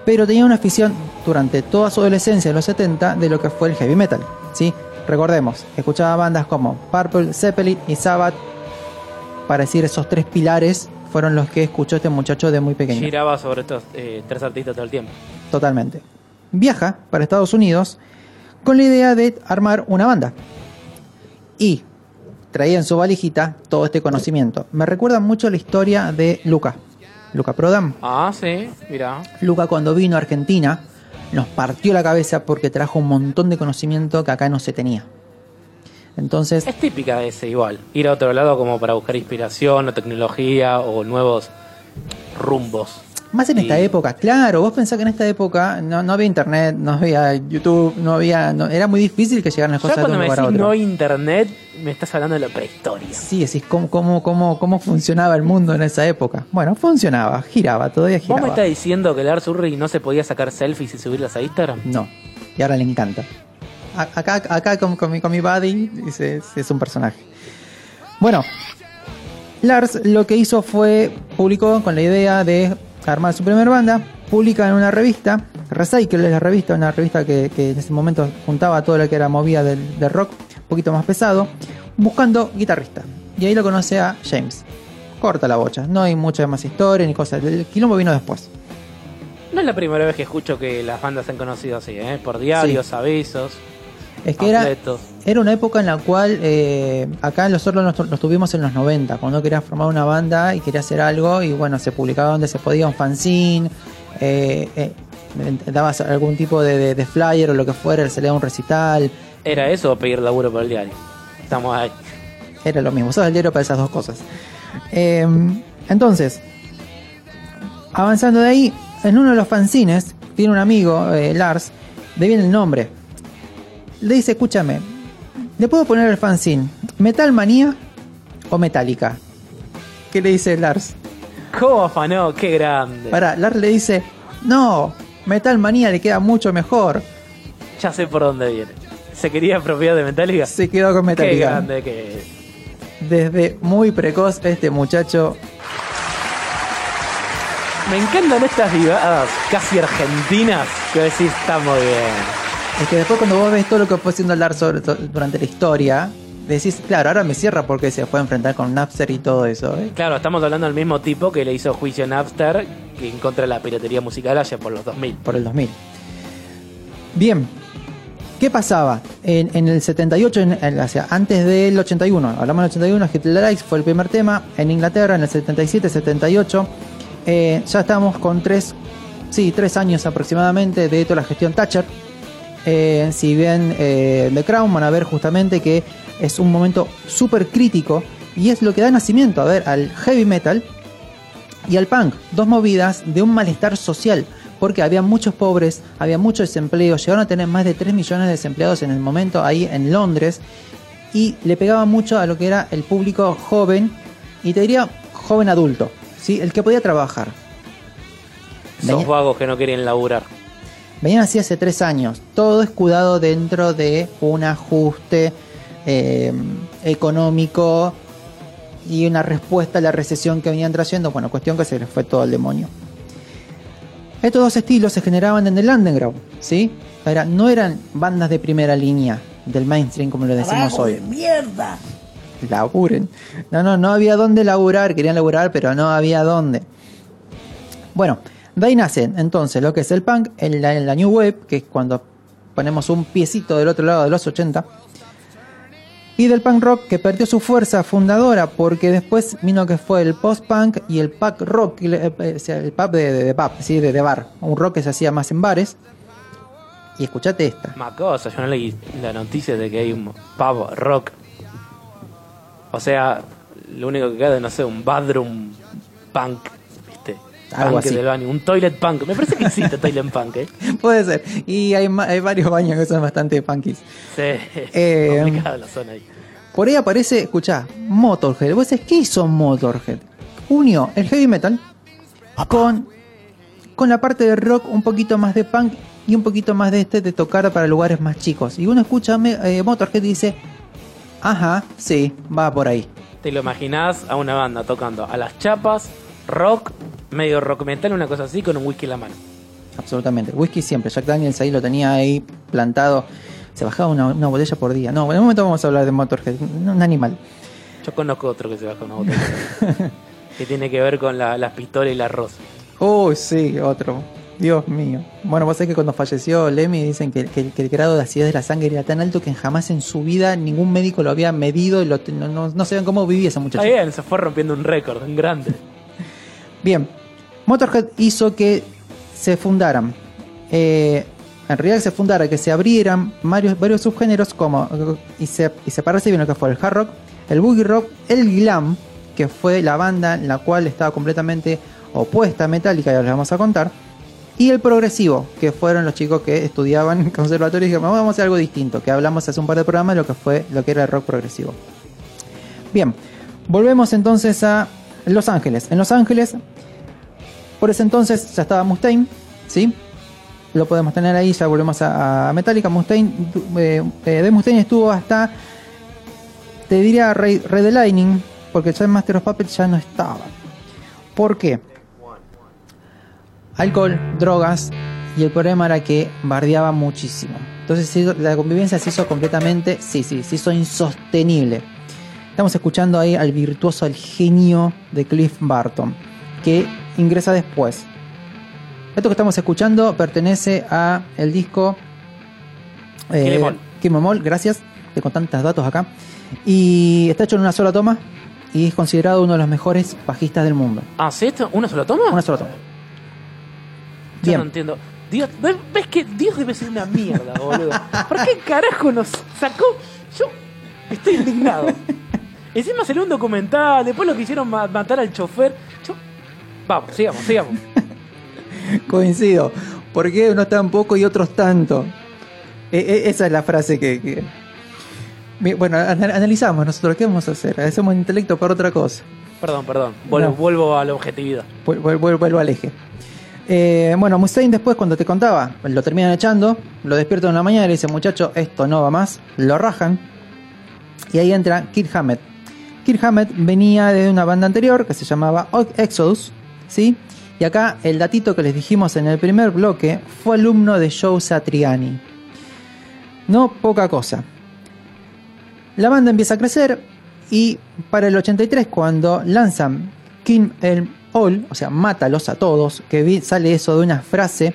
pero tenía una afición durante toda su adolescencia de los 70 de lo que fue el heavy metal, ¿sí? Recordemos, escuchaba bandas como Purple, Zeppelin y Sabbath, para decir esos tres pilares fueron los que escuchó este muchacho de muy pequeño. Giraba sobre estos eh, tres artistas todo el tiempo. Totalmente. Viaja para Estados Unidos con la idea de armar una banda. Y traía en su valijita todo este conocimiento. Me recuerda mucho la historia de Luca. Luca Prodam. Ah, sí, mira. Luca cuando vino a Argentina nos partió la cabeza porque trajo un montón de conocimiento que acá no se tenía. Entonces, Es típica de ese igual. Ir a otro lado como para buscar inspiración o tecnología o nuevos rumbos. Más en esta época, claro, vos pensás que en esta época no, no había internet, no había YouTube, no había, no- era muy difícil que llegaran las cosas de un lugar a otro. no hay internet, me estás hablando de la prehistoria. Sí, decís cómo, cómo, cómo, cómo funcionaba el mundo en esa época. Bueno, funcionaba, giraba, todavía ¿Vos me giraba. estás diciendo que Lars Ulrich no se podía sacar selfies y subirlas a Instagram? No, y ahora le encanta. A- Acá, acá con, con mi, con mi buddy dice, es, es un personaje. Bueno, Lars lo que hizo fue, publicó con la idea de armar su primera banda, publica en una revista, Recycle es la revista, una revista que, que en ese momento juntaba todo lo que era movida del, del rock, un poquito más pesado, buscando guitarrista. Y ahí lo conoce a James. Corta la bocha, no hay mucha más historia ni cosas, el quilombo vino después. No es la primera vez que escucho que las bandas se han conocido así, ¿eh? Por diarios, avisos, Es que era. Era una época en la cual eh, acá nosotros nos, nos tuvimos en los 90, cuando querías formar una banda y quería hacer algo y bueno, se publicaba donde se podía un fanzine, eh, eh, dabas algún tipo de, de- de flyer o lo que fuera, se le un recital, ¿Era eso o pedir laburo por el diario? Estamos ahí. era lo mismo, usaba el diario para esas dos cosas. Eh, entonces, avanzando de ahí, en uno de los fanzines, tiene un amigo, eh, Lars, de bien el nombre, le dice, escúchame, ¿le puedo poner el fanzine Metal Manía o Metallica? ¿Qué le dice Lars? ¿Cómo afanó? ¡Qué grande! Para, Lars le dice, no, Metal Manía le queda mucho mejor. Ya sé por dónde viene. ¿Se quería apropiar de Metallica? Se quedó con ¡Qué Metallica. grande que es! Desde muy precoz este muchacho Me encantan estas divadas casi argentinas que decís, está muy bien. Es que después cuando vos ves todo lo que fue haciendo Lars sobre to- durante la historia, decís, claro, ahora me cierra porque se fue a enfrentar con Napster y todo eso. ¿eh? Claro, estamos hablando del mismo tipo que le hizo juicio a Napster que en contra de la piratería musical allá por los 2000. por el 2000. Bien, ¿qué pasaba? En, en el 78, en- en- o sea, antes del 81, hablamos del 81, Hit the Lights fue el primer tema. En Inglaterra, en el 77, 78, eh, ya estamos con tres, sí, tres años aproximadamente de toda la gestión Thatcher. Eh, si bien eh, The Crown van a ver justamente que es un momento súper crítico y es lo que da nacimiento a ver al heavy metal y al punk, dos movidas de un malestar social, porque había muchos pobres, había mucho desempleo, llegaron a tener más de 3 millones de desempleados en el momento ahí en Londres, y le pegaba mucho a lo que era el público joven, y te diría joven adulto, ¿sí? el que podía trabajar. Venía- vagos que no querían laburar. Venían así hace tres años, todo escudado dentro de un ajuste eh, económico y una respuesta a la recesión que venían trayendo. Bueno, cuestión que se les fue todo al demonio. Estos dos estilos se generaban en el underground, ¿sí? Era, no eran bandas de primera línea del mainstream como lo decimos Abajo hoy. de mierda. Laburen. No, no, no había dónde laburar, querían laburar, pero no había dónde. Bueno, de ahí nacen entonces lo que es el punk, en la, New Wave, que es cuando ponemos un piecito del otro lado de los 80, y del punk rock que perdió su fuerza fundadora porque después vino que fue el post-punk y el punk rock, eh, o sea, el pub de, pub, ¿sí? de, bar, un rock que se hacía más en bares. Y escuchate esta. Macosa, yo no leí la noticia de que hay un pub rock. O sea, lo único que queda es, no sé, un bathroom punk. Algo Punk así. del baño, un toilet punk. Me parece que existe toilet punk, ¿eh? Puede ser. Y hay, hay varios baños que son bastante funkies. Sí, Eh, complicada la zona ahí. Por ahí aparece, escuchá, Motorhead. ¿Vos decís qué hizo Motorhead? Unió el heavy metal con, con la parte de rock, un poquito más de punk y un poquito más de este de tocar para lugares más chicos. Y uno escucha eh, Motorhead y dice, ajá, sí, va por ahí. ¿Te lo imaginás a una banda tocando a las chapas, rock, medio rock metal, una cosa así, con un whisky en la mano? Absolutamente. Whisky siempre. Jack Daniels ahí lo tenía ahí plantado. Se bajaba una, una botella por día. No, en un momento vamos a hablar de Motorhead. Un animal. Yo conozco otro que se baja una botella. que tiene que ver con la- las pistolas y la rosa. Uy, sí, otro. Dios mío. Bueno, vos sabés que cuando falleció Lemmy dicen que, que- que el grado de acidez de la sangre era tan alto que jamás en su vida ningún médico lo había medido y lo- no, no, no sabían cómo vivía ese muchacho. Está bien, se fue rompiendo un récord, un grande. Bien, Motorhead hizo que se fundaran, eh, en realidad se fundara, que se abrieran varios, varios subgéneros como, y, se, y separarse bien lo que fue el hard rock, el boogie rock, el glam, que fue la banda en la cual estaba completamente opuesta a Metallica, ya les vamos a contar, y el progresivo, que fueron los chicos que estudiaban en conservatorio y dijeron, vamos a hacer algo distinto, que hablamos hace un par de programas de lo que fue lo que era el rock progresivo. Bien, volvemos entonces a Los Ángeles. En Los Ángeles, por ese entonces ya estaba Mustaine, ¿sí? Lo podemos tener ahí, ya volvemos a, Metallica. Mustaine, eh, eh, de Mustaine estuvo hasta, te diría, Red Red Lightning, porque ya en Master of Puppets ya no estaba. ¿Por qué? Alcohol, drogas, y el problema era que bardeaba muchísimo. Entonces la convivencia se hizo completamente, sí, sí, se hizo insostenible. Estamos escuchando ahí al virtuoso, al genio de Cliff Barton, que ingresa después. Esto que estamos escuchando pertenece a el disco eh, gracias, de con tantos datos acá. Y está hecho en una sola toma y es considerado uno de los mejores bajistas del mundo. Ah, ¿sí esto? ¿Una sola toma? Una sola toma. Yo Bien. no entiendo. Dios, ¿ves, ves que Dios debe ser una mierda, boludo? ¿Por qué carajo nos sacó? Yo estoy indignado. Encima salió un documental, después lo quisieron ma- matar al chofer. Yo... Vamos, sigamos, sigamos. Coincido. ¿Por qué unos tan poco y otros tanto? E- e- esa es la frase que... Bueno, ana- analizamos nosotros, ¿qué vamos a hacer? Hacemos intelecto para otra cosa. Perdón, perdón. Vuelvo, No. vuelvo a la objetividad. Vuel- vuel- vuel- Vuelvo al eje. Eh, bueno, Mustaine después cuando te contaba, lo terminan echando, lo despiertan en la mañana y le dicen, muchacho, esto no va más, lo rajan. Y ahí entra Kid Hammett. Kid Hammett venía de una banda anterior que se llamaba Exodus, ¿sí? Y acá el datito que les dijimos en el primer bloque fue alumno de Joe Satriani. No poca cosa. La banda empieza a crecer y para el 83 cuando lanzan King el All, o sea, mátalos a todos, que vi- sale eso de una frase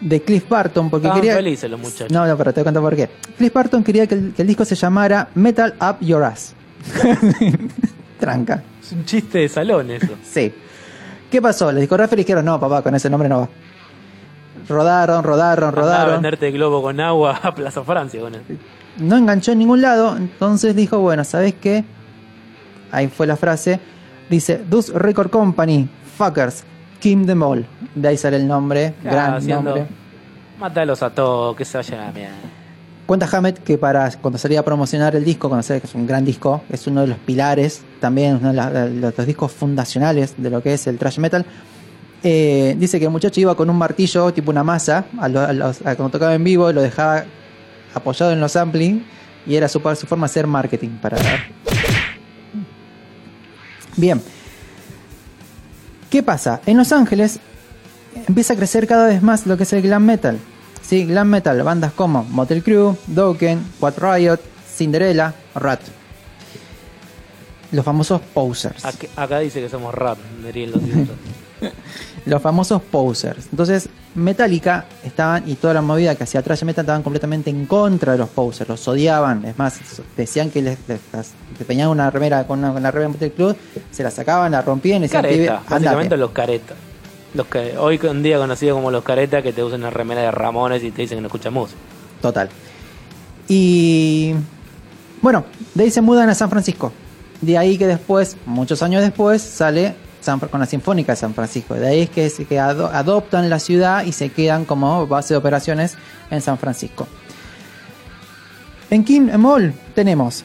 de Cliff Barton porque Estaban quería felices los muchachos. No, no, pero te cuento por qué. Cliff Barton quería que el, que el disco se llamara Metal Up Your Ass. Tranca. Es un chiste de salón eso. Sí. ¿Qué pasó? Los discográficos dijeron, no, papá, con ese nombre no va. Rodaron, rodaron, Andá a rodaron. venderte globo con agua a Plaza Francia con él. No enganchó en ningún lado, entonces dijo, bueno, ¿sabes qué? Ahí fue la frase. Dice, Dus Record Company, fuckers, Kim them all. De ahí sale el nombre, Ah, gran haciendo- nombre. Mátalos a todos, que se vayan a la mierda. Cuenta Hammett que para cuando salía a promocionar el disco, cuando sale que es un gran disco, es uno de los pilares, también uno de, los, discos fundacionales de lo que es el thrash metal. eh, dice que el muchacho iba con un martillo, tipo una masa, a lo- a los- cuando tocaba en vivo, lo dejaba apoyado en los sampling y era su, su forma de hacer marketing para. Bien. ¿Qué pasa? En Los Ángeles empieza a crecer cada vez más lo que es el glam metal. Sí, glam metal, bandas como Motel Crew, Dokken, What Riot, Cinderella, Rat. Los famosos posers. Ac- Acá dice que somos rap, diría el 200. Los famosos posers. Entonces, Metallica estaban y toda la movida que hacía thrash metal estaban completamente en contra de los posers, los odiaban. Es más, decían que les, les, peñaban una remera con una, con la remera de Motel Club, se la sacaban, la rompían y decían, "Pibe, Careta, andate". básicamente los caretas. Los que, hoy en día conocidos como los caretas que te usan una remera de Ramones y te dicen que no escuchan música. Total. Y bueno, de ahí se mudan a San Francisco. De ahí que después, muchos años después, sale con la Sinfónica de San Francisco. De ahí es que, que ado- adoptan la ciudad y se quedan como base de operaciones en San Francisco. En King Mall tenemos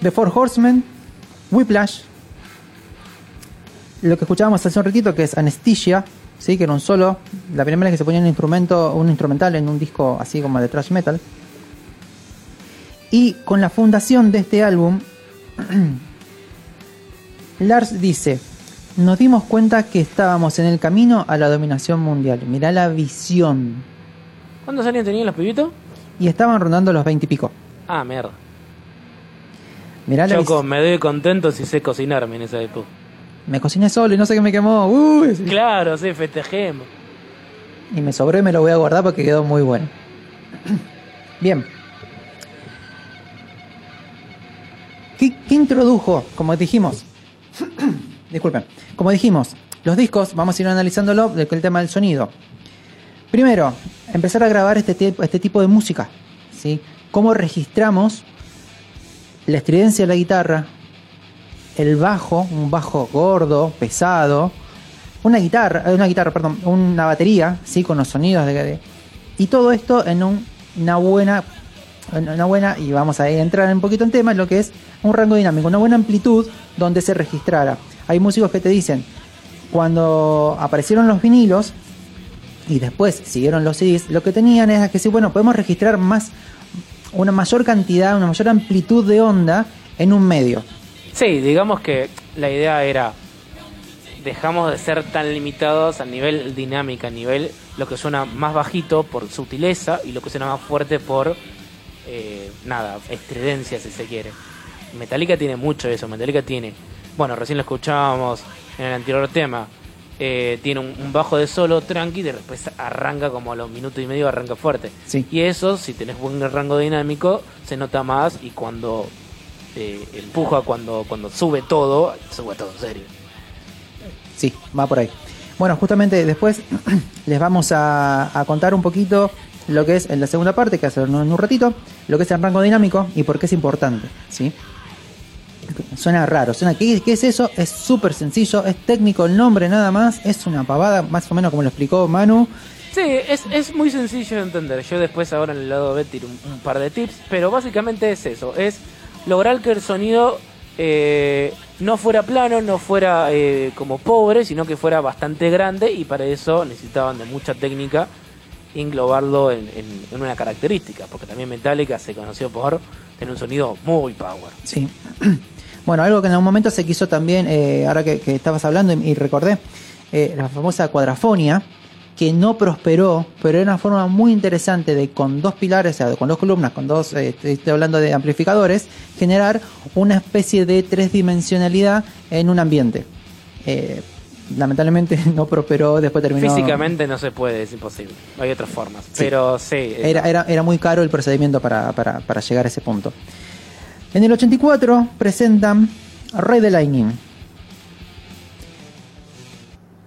The Four Horsemen, Whiplash, lo que escuchábamos hace un ratito que es Anesthesia, ¿sí? que era un solo, la primera vez que se ponía un instrumento, un instrumental en un disco así como de thrash metal. Y con la fundación de este álbum, Lars dice, nos dimos cuenta que estábamos en el camino a la dominación mundial. Mirá la visión. ¿Cuántos años tenían los pibitos? Y estaban rondando los 20 y pico. Ah, mierda. Mirá la Choco, visión. me doy contento si sé cocinarme en esa época. Me cociné solo y no sé qué me quemó. Uy. Claro, sí, festejemos. Y me sobró y me lo voy a guardar porque quedó muy bueno. Bien. ¿Qué, qué introdujo? Como dijimos. Disculpen. Como dijimos, los discos, vamos a ir analizándolo del el tema del sonido. Primero, empezar a grabar este, te- este tipo de música. ¿sí? ¿Cómo registramos la estridencia de la guitarra, el bajo, un bajo gordo, pesado, una guitarra, eh, una guitarra, perdón, una batería, sí, con los sonidos de, de- y todo esto en un- una buena, en una buena y vamos a entrar un poquito en tema, lo que es un rango dinámico, una buena amplitud donde se registrara. Hay músicos que te dicen cuando aparecieron los vinilos y después siguieron los CDs, lo que tenían es que sí, bueno, podemos registrar más una mayor cantidad, una mayor amplitud de onda en un medio. Sí, digamos que la idea era dejamos de ser tan limitados a nivel dinámica, a nivel lo que suena más bajito por sutileza y lo que suena más fuerte por eh, nada, estridencia si se quiere. Metallica tiene mucho de eso, Metallica tiene, bueno, recién lo escuchábamos en el anterior tema, eh, tiene un, un bajo de solo tranqui y después arranca como a los minutos y medio arranca fuerte. Sí. Y eso, si tenés buen rango dinámico, se nota más y cuando eh, empuja, cuando, cuando sube todo, sube todo en serio. Sí, va por ahí. Bueno, justamente después les vamos a, a contar un poquito lo que es en la segunda parte, que hace en un ratito, lo que es el rango dinámico y por qué es importante. ¿sí? Suena raro, suena, ¿qué, qué es eso? Es súper sencillo, es técnico el nombre nada más, es una pavada, más o menos como lo explicó Manu. Sí, es, es muy sencillo de entender. Yo después ahora en el lado B tiro un, un par de tips, pero básicamente es eso, es lograr que el sonido eh, no fuera plano, no fuera eh, como pobre, sino que fuera bastante grande y para eso necesitaban de mucha técnica englobarlo en, en- una característica, porque también Metallica se conoció por tener un sonido muy power. Sí. Bueno, algo que en algún momento se quiso también, eh, ahora que, que estabas hablando y, y recordé, eh, la famosa cuadrafonia, que no prosperó, pero era una forma muy interesante de con dos pilares, o sea, con dos columnas, con dos, eh, estoy hablando de amplificadores, generar una especie de tres-dimensionalidad en un ambiente. Eh, lamentablemente no prosperó, después terminó... Físicamente no se puede, es imposible. Hay otras formas. Pero sí. Era, era, era muy caro el procedimiento para, para, para llegar a ese punto. En el 84 presentan Rey de Lightning.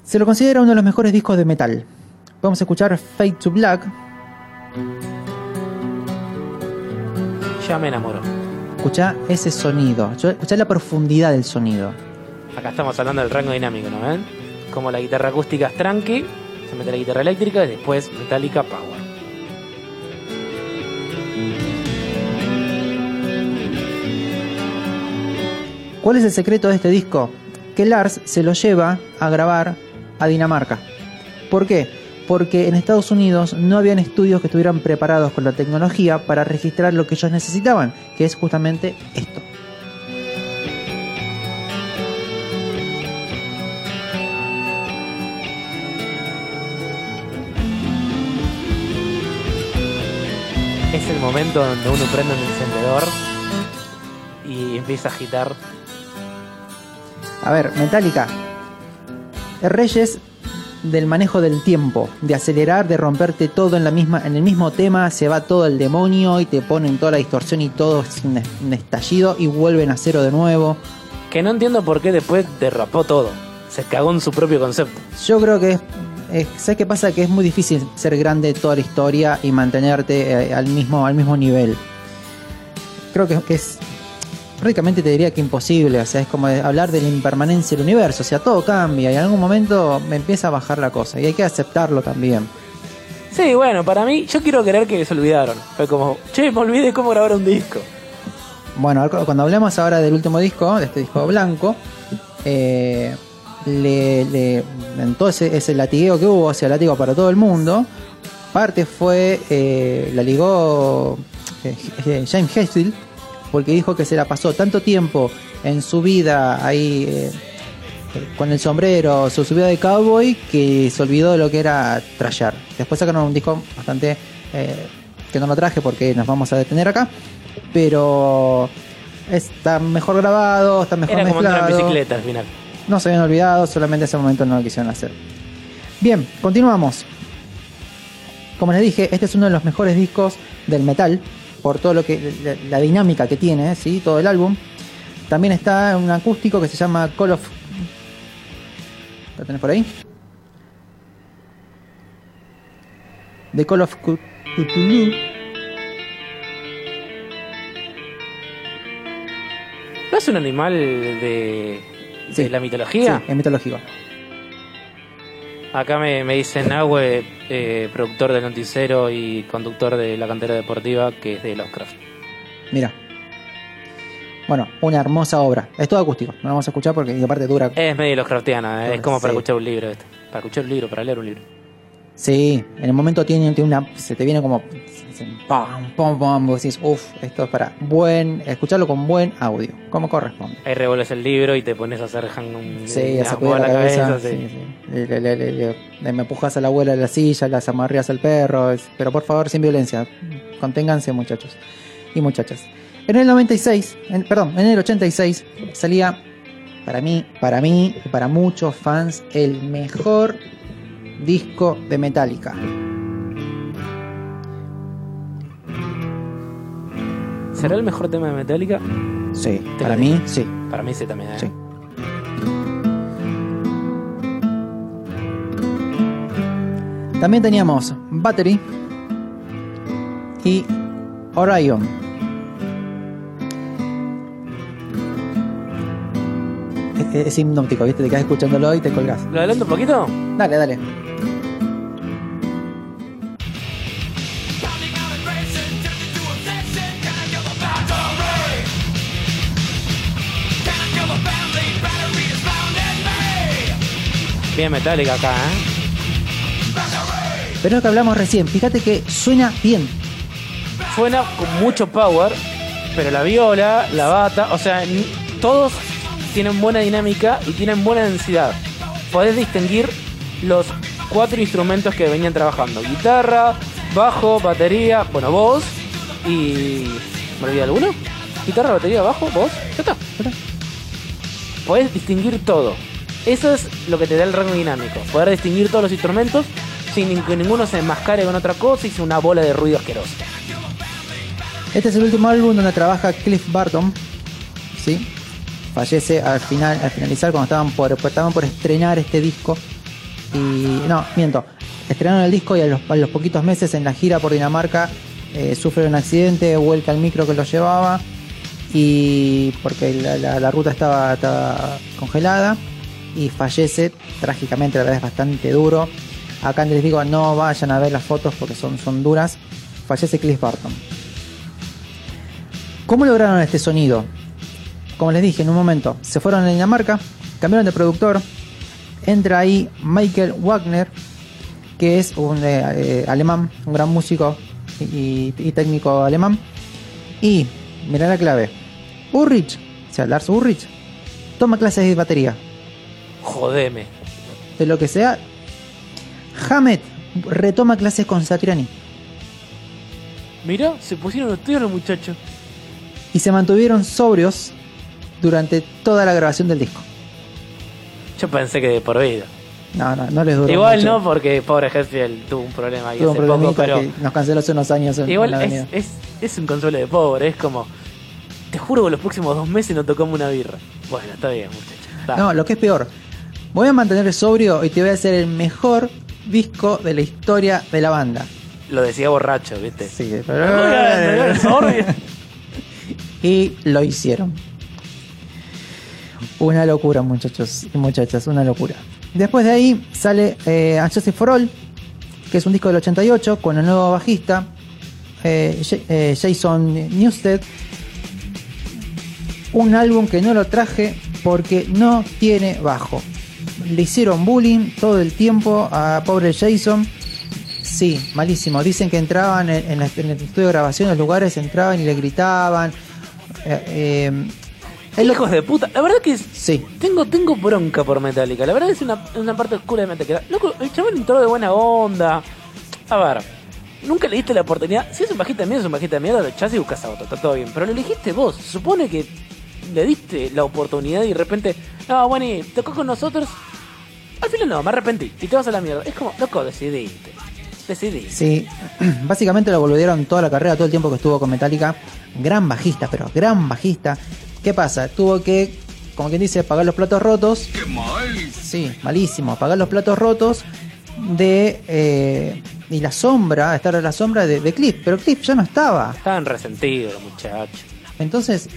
Se lo considera uno de los mejores discos de metal. Vamos a escuchar Fade to Black. Ya me enamoró. Escucha ese sonido. Escucha la profundidad del sonido. Acá estamos hablando del rango dinámico, ¿no ven? Como la guitarra acústica es tranqui, se mete la guitarra eléctrica y después metálica power. ¿Cuál es el secreto de este disco? Que Lars se lo lleva a grabar a Dinamarca. ¿Por qué? Porque en Estados Unidos no habían estudios que estuvieran preparados con la tecnología para registrar lo que ellos necesitaban, que es justamente esto. Es el momento donde uno prende un encendedor y empieza a agitar. A ver, Metallica. Es Reyes del manejo del tiempo, de acelerar, de romperte todo en la misma, en el mismo tema, se va todo el demonio y te ponen toda la distorsión y todo es un, un estallido y vuelven a cero de nuevo. Que no entiendo por qué después derrapó todo. Se cagó en su propio concepto. Yo creo que es, es- ¿sabes qué pasa? Que es muy difícil ser grande toda la historia y mantenerte eh, al mismo, al mismo nivel. Creo que, que es prácticamente te diría que imposible, o sea, es como hablar de la impermanencia del universo, o sea, todo cambia y en algún momento me empieza a bajar la cosa y hay que aceptarlo también. Sí, bueno, para mí, yo quiero creer que se olvidaron. Fue como, che, me olvidé cómo grabar un disco. Bueno, cuando hablemos ahora del último disco, de este disco blanco, eh, le, le- en todo ese, ese latigueo que hubo, o sea, látigo para todo el mundo, parte fue, eh, la ligó eh, eh, James Hetfield, porque dijo que se la pasó tanto tiempo en su vida ahí eh, con el sombrero, su subida de cowboy, que se olvidó de lo que era trashear. Después sacaron un disco bastante eh, que no lo traje porque nos vamos a detener acá, pero está mejor grabado, está mejor Era como en mezclado. bicicleta al final. No se habían olvidado, solamente ese momento no lo quisieron hacer. Bien, continuamos. Como les dije, este es uno de los mejores discos del metal, por todo lo que la, la dinámica que tiene, ¿sí? todo el álbum. También está un acústico que se llama Call of. ¿Lo tenés por ahí? The Call of Cthulhu. ¿No es un animal de, de Sí. la mitología? Sí, es mitológico. Acá me, me dice Nahue, eh, productor del Noticiero y conductor de la cantera deportiva, que es de Lovecraft. Mira. Bueno, una hermosa obra. Es todo acústico. No lo vamos a escuchar porque y aparte dura. Es medio Lovecraftiana, eh, es como para Sí. escuchar un libro este. Para escuchar un libro, para leer un libro. Sí, en el momento tiene, tiene una. Se te viene como. Pam, pam, pam. Vos decís, uff, esto es para buen. Escucharlo con buen audio, como corresponde. Ahí revuelves el libro y te pones a hacer hang un Sí, a sacudir la a cabeza. sí. sí, sí. Le, me empujas a la abuela de la silla, las amarreas al perro. es- pero por favor, sin violencia. Conténganse, muchachos y muchachas. En el 96, en- perdón, en el 86 salía para mí, para mí y para muchos fans el mejor disco de Metallica. ¿Será el mejor tema de Metallica? Sí, Te para mí sí. Para mí sí también. ¿eh? Sí. También teníamos Battery y Orion. Es, es hipnótico, ¿viste? Te quedas escuchándolo y te colgás. ¿Lo adelanto un poquito? Dale, dale. Bien Metallica acá, ¿eh? Pero lo que hablamos recién, fíjate que suena bien. Suena con mucho power, pero la viola, la bata, o sea, todos tienen buena dinámica y tienen buena densidad. Podés distinguir los cuatro instrumentos que venían trabajando. Guitarra, bajo, batería, bueno, voz y... ¿Me olvidé alguno? Guitarra, batería, bajo, voz. Ya está. Podés distinguir todo. Eso es lo que te da el rango dinámico. Poder distinguir todos los instrumentos sin que ninguno se enmascare con otra cosa y sea una bola de ruido asqueroso. Este es el último álbum donde trabaja Cliff Barton. ¿sí? Fallece al final, al finalizar cuando estaban por, estaban por estrenar este disco. Y. No, miento. Estrenaron el disco y a los, poquitos meses en la gira por Dinamarca eh, sufre un accidente, vuelca el micro que lo llevaba. Y porque la, ruta estaba, estaba congelada. Y fallece trágicamente, la verdad es bastante duro. Acá les digo, no vayan a ver las fotos porque son, son duras. Fallece Cliff Barton. ¿Cómo lograron este sonido? Como les dije en un momento, se fueron a Dinamarca, cambiaron de productor, entra ahí Michael Wagner, que es un eh, eh, alemán, un gran músico y, y técnico alemán. Y, mirá la clave, Ulrich, o sea, Lars Ulrich, toma clases de batería, Jodeme. de lo que sea. Hammett retoma clases con Satriani Mirá, se pusieron los tíos los muchachos. y se mantuvieron sobrios durante toda la grabación del disco. Yo pensé que de por vida. No, no, no les duró Igual mucho. no, porque pobre Hetfield tuvo un problema ahí Tuvo un poco, pero que nos canceló hace unos años en, en igual la es, es, es un consuelo de pobre, es como, te juro que los próximos dos meses no tocamos una birra. Bueno, está bien, muchachos. No, lo que es peor, voy a mantener sobrio y te voy a hacer el mejor disco de la historia de la banda. Lo decía borracho, ¿viste? Sí, Sorry. y lo hicieron. Una locura, muchachos y muchachas, una locura. Después de ahí sale eh, for All, que es un disco del 88 con el nuevo bajista eh, eh, Jason Newsted. Un álbum que no lo traje porque no tiene bajo. Le hicieron bullying todo el tiempo a pobre Jason. Sí, malísimo. Dicen que entraban en, el estudio de grabación, los lugares, entraban y le gritaban. Eh, él- Hijos de puta. La verdad que es- Sí, tengo, tengo bronca por Metallica. La verdad es una, una parte oscura de Metallica. Loco, el chaval entró de buena onda. A ver, nunca le diste la oportunidad. Si es un bajista de mierda, es un bajista de mierda, lo echás y buscas a otro. Está todo bien. Pero lo elegiste vos. Se supone que le diste la oportunidad y de repente, no, bueno, y tocó con nosotros. Al final no, me arrepentí. Y te vas a la mierda. Es como, loco, decidiste. Decidiste. sí. Básicamente lo volvieron toda la carrera, todo el tiempo que estuvo con Metallica. Gran bajista, pero gran bajista. ¿Qué pasa? Tuvo que, como quien dice, pagar los platos rotos. ¡Qué mal! Sí, malísimo. Pagar los platos rotos de. eh, y la sombra, estar a la sombra de, de Cliff. Pero Cliff ya no estaba. Estaban resentidos los muchachos. Entonces,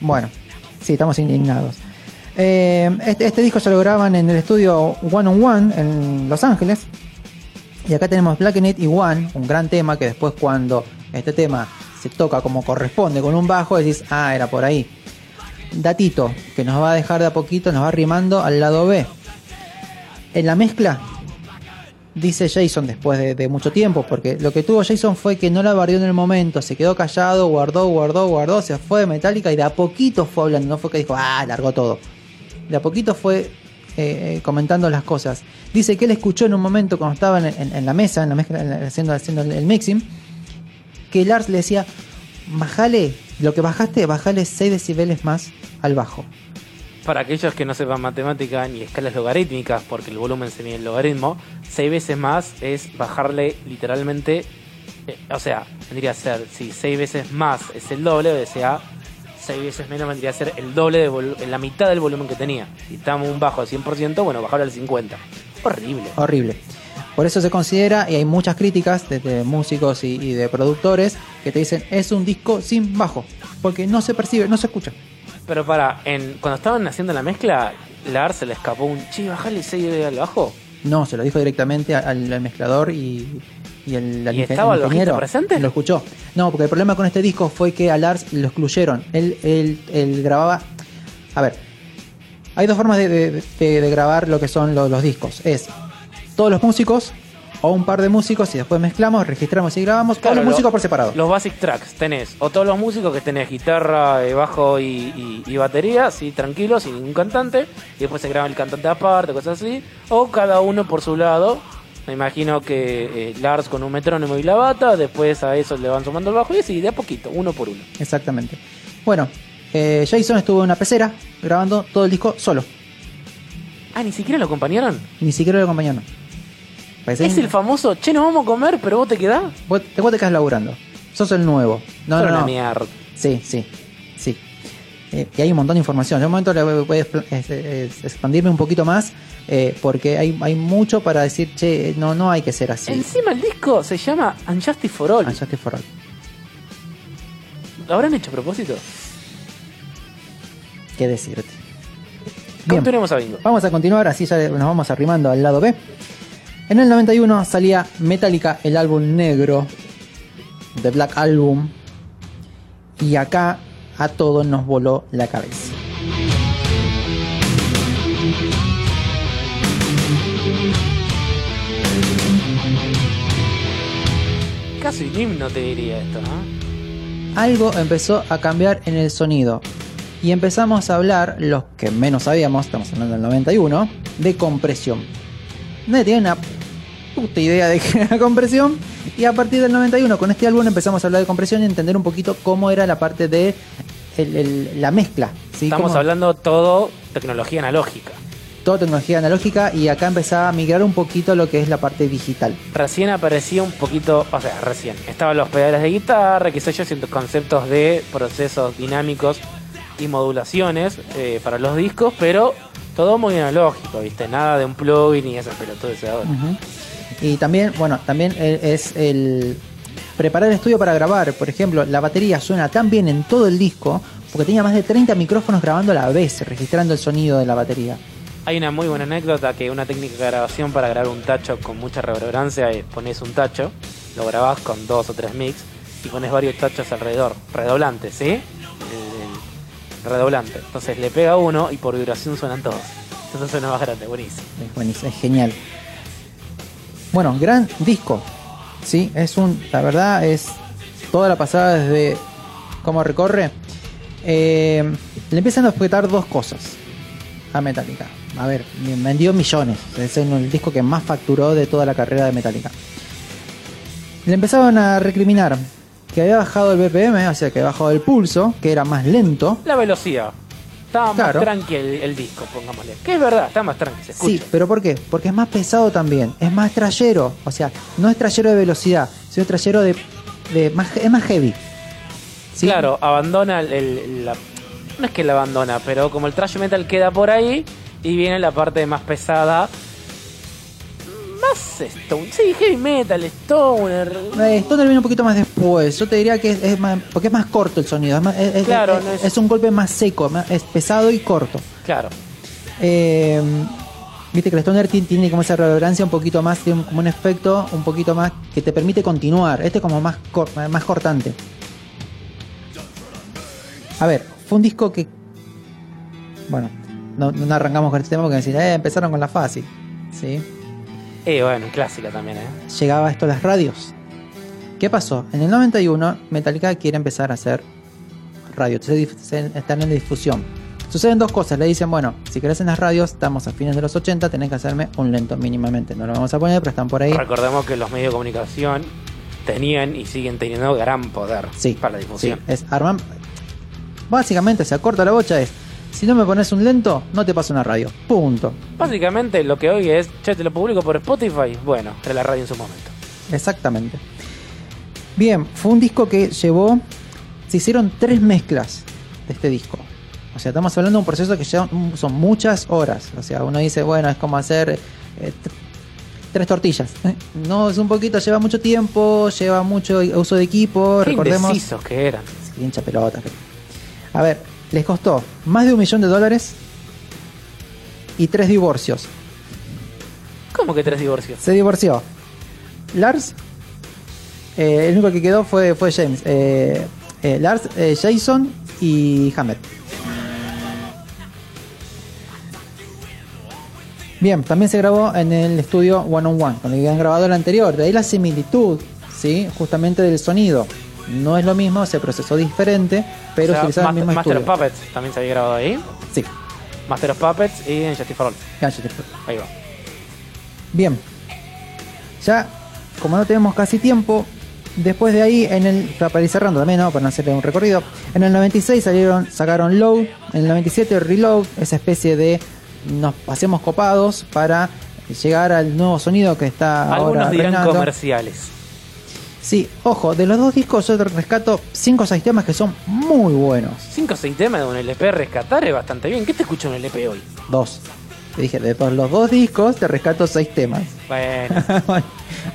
bueno, sí, estamos indignados. Eh, este, este disco ya lo graban en el estudio One on One en Los Ángeles. Y acá tenemos Blackened y One, un gran tema que después cuando este tema se toca como corresponde con un bajo, decís, ah, era por ahí. Datito que nos va a dejar de a poquito, nos va rimando al lado B. En la mezcla, dice Jason después de, mucho tiempo, porque lo que tuvo Jason fue que no la barrió en el momento, se quedó callado, guardó, guardó, guardó, se fue de Metallica y de a poquito fue hablando, no fue que dijo, ah, largó todo. De a poquito fue eh, eh, comentando las cosas. Dice que él escuchó en un momento cuando estaban en, la mesa, en la mezcla, en la- haciendo, haciendo el, el mixing, que Lars le decía, bajale, lo que bajaste, bajale 6 decibeles más al bajo. Para aquellos que no sepan matemática ni escalas logarítmicas, porque el volumen se mide en logaritmo, 6 veces más es bajarle literalmente, eh, o sea, vendría a ser, si 6 veces más es el doble, o sea, 6 veces menos vendría a ser el doble, de la mitad del volumen que tenía. Si estamos un bajo al 100%, bueno, bajarlo al 50%. Horrible. Horrible. Por eso se considera, y hay muchas críticas de, de músicos y, y de productores que te dicen, es un disco sin bajo, porque no se percibe, no se escucha. Pero para, en, cuando estaban haciendo la mezcla, Lars se le escapó un, che, bajale 6 al bajo. No, se lo dijo directamente al, al mezclador y, y el, al ¿Y estaba el ingeniero. presente? Lo escuchó. No, porque el problema con este disco fue que a Lars lo excluyeron. Él, él, él grababa. A ver, hay dos formas de, de- de- de grabar lo que son lo- los discos. Es todos los músicos o un par de músicos y después mezclamos, registramos y grabamos. Claro, todos los lo- músicos por separado. Los basic tracks tenés, o todos los músicos que tenés guitarra, eh, bajo y, y- y batería, así tranquilos, sin ningún cantante, y después se graba el cantante aparte, cosas así, o cada uno por su lado, Me imagino que eh, Lars con un metrónomo y la bata, después a eso le van sumando el bajo y así, de a poquito, uno por uno. Exactamente. Bueno, eh, Jason estuvo en una pecera grabando todo el disco solo. Ah, ni siquiera lo acompañaron. Ni siquiera lo acompañaron. Parece Es que- el famoso, che, nos vamos a comer, pero vos te quedás. Vos, te- vos te quedás laburando. Sos el nuevo. No, no, no. mierda. Sí, sí, sí. Eh, y hay un montón de información. Yo un momento le voy a es- expandirme un poquito más eh, porque hay, hay mucho para decir, che, no, no hay que ser así. Encima el disco se llama Unjustice for All. Unjustice for All. ¿Lo habrán hecho a propósito? ¿Qué decirte? Bien, Continuemos a Bingo. vamos a continuar, así ya nos vamos arrimando al lado B. En el 91 salía Metallica, el álbum negro, The Black Album, y acá a todos nos voló la cabeza. Casi un himno te diría esto, ¿no? algo empezó a cambiar en el sonido. Y empezamos a hablar, los que menos sabíamos, estamos hablando del 91, de compresión. Nadie tenía una puta idea de qué era compresión. Y a partir del 91, con este álbum, empezamos a hablar de compresión y entender un poquito cómo era la parte de el- el- la mezcla. ¿sí? Estamos Cómo- hablando todo tecnología analógica. Toda tecnología analógica y acá empezaba a migrar un poquito lo que es la parte digital. Recién aparecía un poquito, o sea, recién. Estaban los pedales de guitarra, qué sé yo, ciertos conceptos de procesos dinámicos y modulaciones eh, para los discos, pero todo muy analógico, ¿viste? Nada de un plugin y ese pelotudo de ahora. Ujú. Y también, bueno, también e- es el preparar el estudio para grabar. Por ejemplo, la batería suena tan bien en todo el disco porque tenía más de 30 micrófonos grabando a la vez, registrando el sonido de la batería. Hay una muy buena anécdota que una técnica de grabación para grabar un tacho con mucha reverberancia es pones un tacho, lo grabás con dos o tres mix y pones varios tachos alrededor, redoblante, ¿sí? Redoblante. Entonces le pega uno y por vibración suenan todos. Entonces suena más grande, buenísimo. Es buenísimo, es genial. Bueno, gran disco. Sí, es un. La verdad es. Toda la pasada desde cómo recorre. eh, le empiezan a objetar dos cosas a Metallica. A ver, vendió millones. Es el disco que más facturó de toda la carrera de Metallica. Le empezaron a recriminar que había bajado el BPM, o sea, que había bajado el pulso, que era más lento. La velocidad. Estaba Claro. más tranqui el, el disco, pongámosle. Que es verdad, está más tranqui, se escucha. Sí, pero ¿por qué? Porque es más pesado también, es más trayero, o sea, no es trayero de velocidad, sino trayero de, de más, es más heavy. ¿Sí? Claro, abandona el, el- la- no es que la abandona, pero como el thrash metal queda por ahí y viene la parte más pesada. Más stone, sí, heavy metal, stoner. Eh, Stoner viene un poquito más después. Yo te diría que es, es más, porque es más corto el sonido. Es, más- es- es- Claro, es- no es- es un golpe más seco, más- es pesado y corto. Claro, Eh, Viste que el Stoner ti- tiene como esa reverberancia un poquito más, tiene como un efecto un poquito más que te permite continuar. Este es como más, cor- más cortante. A ver, fue un disco que. Bueno, no, no arrancamos con este tema porque decir, eh, empezaron con la fácil. ¿Sí? Eh, bueno, clásica también, ¿eh? llegaba esto a las radios. ¿Qué pasó? En el 91 Metallica quiere empezar a hacer radio, se- están en difusión. Suceden dos cosas, le dicen, bueno, si querés en las radios, estamos a fines de los 80, tenés que hacerme un lento mínimamente. No lo vamos a poner, pero están por ahí. Recordemos que los medios de comunicación tenían y siguen teniendo gran poder Sí, para la difusión. sí, es arman. Básicamente se acorta la bocha es, si no me pones un lento, no te paso una radio. Punto. Básicamente lo que hoy es, che, te lo publico por Spotify. Bueno, era la radio en su momento. Exactamente. Bien, fue un disco que llevó. Se hicieron tres mezclas de este disco. O sea, estamos hablando de un proceso que lleva, son muchas horas. O sea, uno dice, bueno, es como hacer eh, tr- tres tortillas. ¿eh? No, es un poquito, lleva mucho tiempo, lleva mucho uso de equipo. Qué recordemos. que eran. Sí, hincha pelota. A ver, les costó más de un millón de dólares y tres divorcios. ¿Cómo que tres divorcios? Se divorció. Lars, eh, el único que quedó fue, fue James. Eh, eh, Lars, eh, Jason y Hammer. Bien, también se grabó en el estudio One on One, donde habían grabado el anterior. De ahí la similitud, ¿sí? Justamente del sonido. No es lo mismo, se procesó diferente, pero O sea, utilizaron el Master, mismo Master of. Puppets también se había grabado ahí. Sí, Master of Puppets y en for All. Ahí va. Bien. Ya, como no tenemos casi tiempo, después de ahí, en el, para ir cerrando también, ¿no? para no hacerle un recorrido, en el 96 salieron, sacaron Low, en el 97 Reload, esa especie de nos pasemos copados para llegar al nuevo sonido que está ahora Algunos dirán reinando. comerciales. Sí, ojo, de los dos discos yo te rescato 5 o 6 temas que son muy buenos. 5 o 6 temas de un LP rescatar es bastante bien. ¿Qué te escucha un LP hoy? Dos. Te dije, de todos los dos discos te rescato 6 temas. Bueno,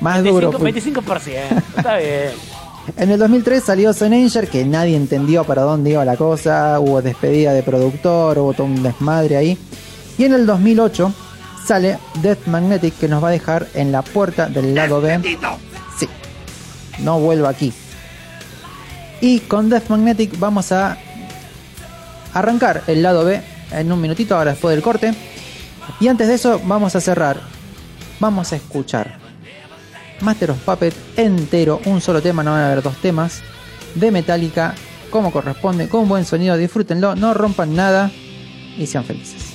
Más duro. 25%, fue. 25%. Está bien. En el 2003 salió Zenanger, que nadie entendió para dónde iba la cosa, hubo despedida de productor, hubo todo un desmadre ahí. Y en el 2008 sale Death Magnetic, que nos va a dejar en la puerta del lado B. No vuelvo aquí. Y con Death Magnetic vamos a arrancar el lado B en un minutito, ahora después del corte. Y antes de eso vamos a cerrar. Vamos a escuchar Master of Puppet entero, un solo tema, no van a haber dos temas, de Metallica, como corresponde, con buen sonido, disfrútenlo, no rompan nada y sean felices.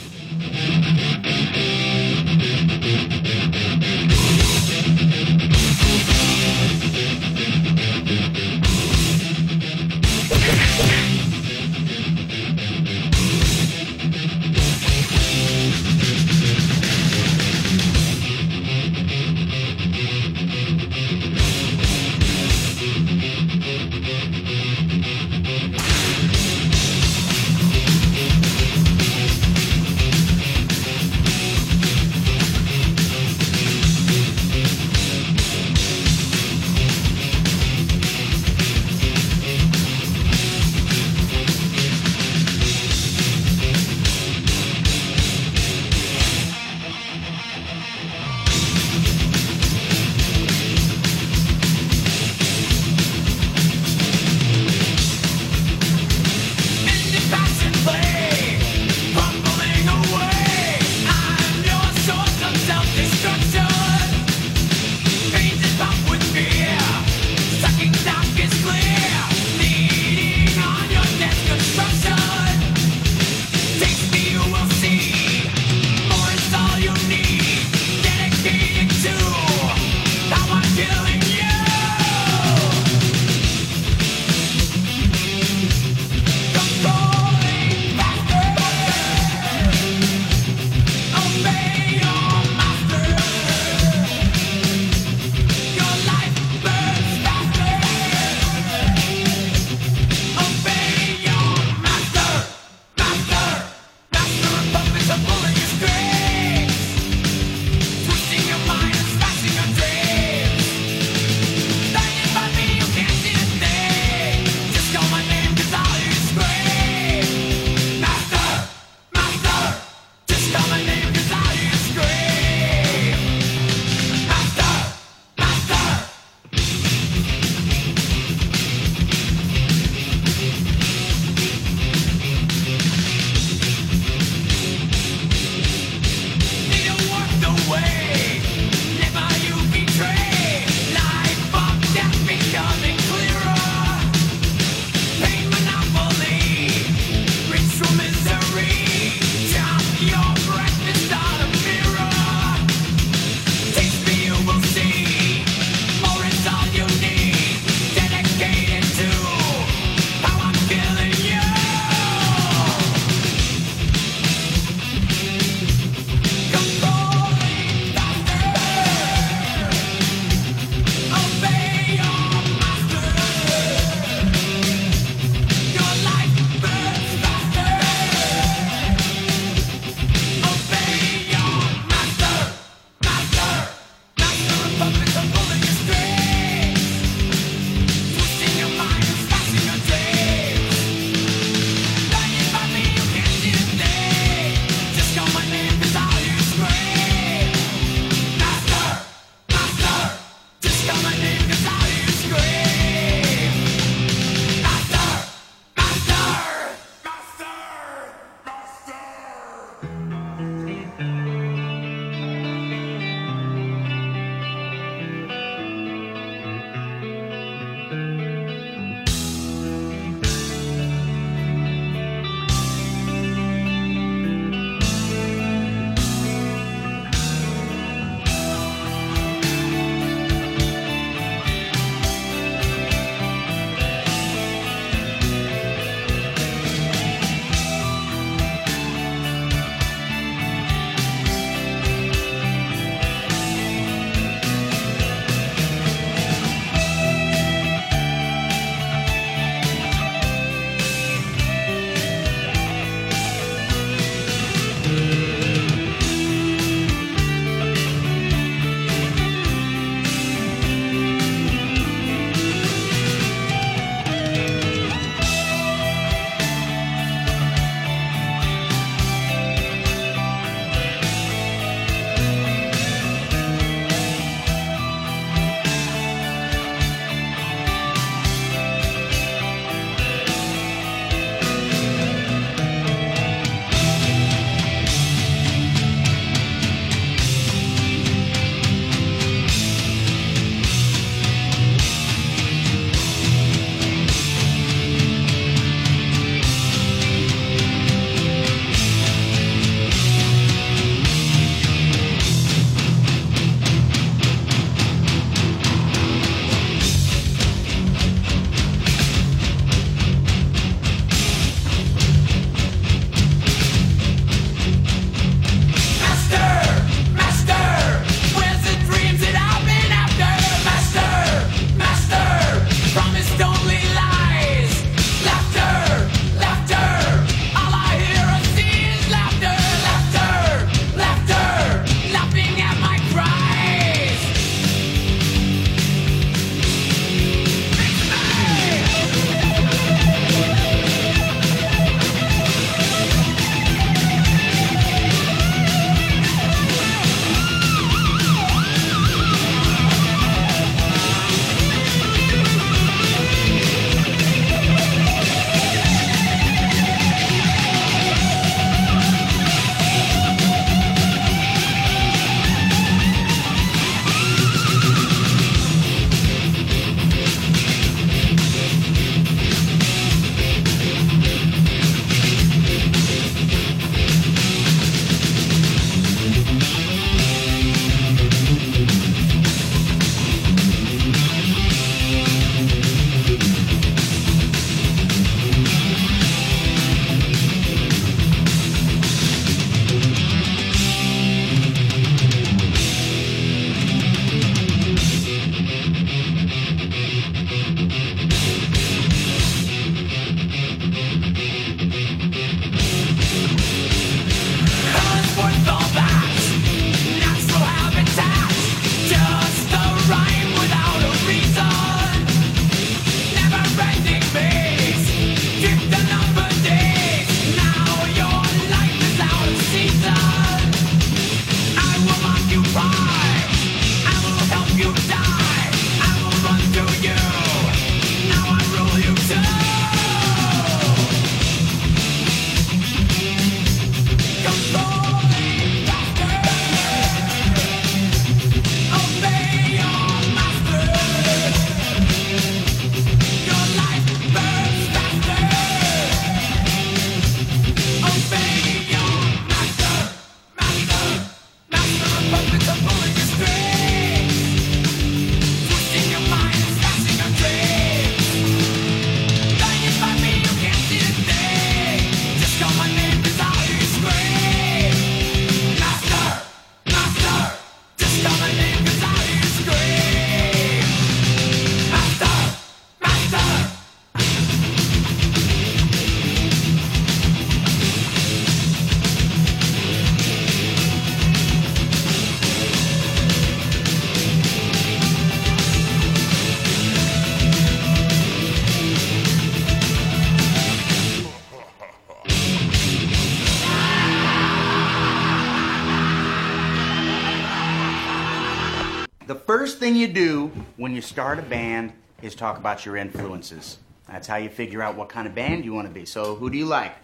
Thing you do when you start a band is talk about your influences. That's how you figure out what kind of band you want to be. So, who do you like?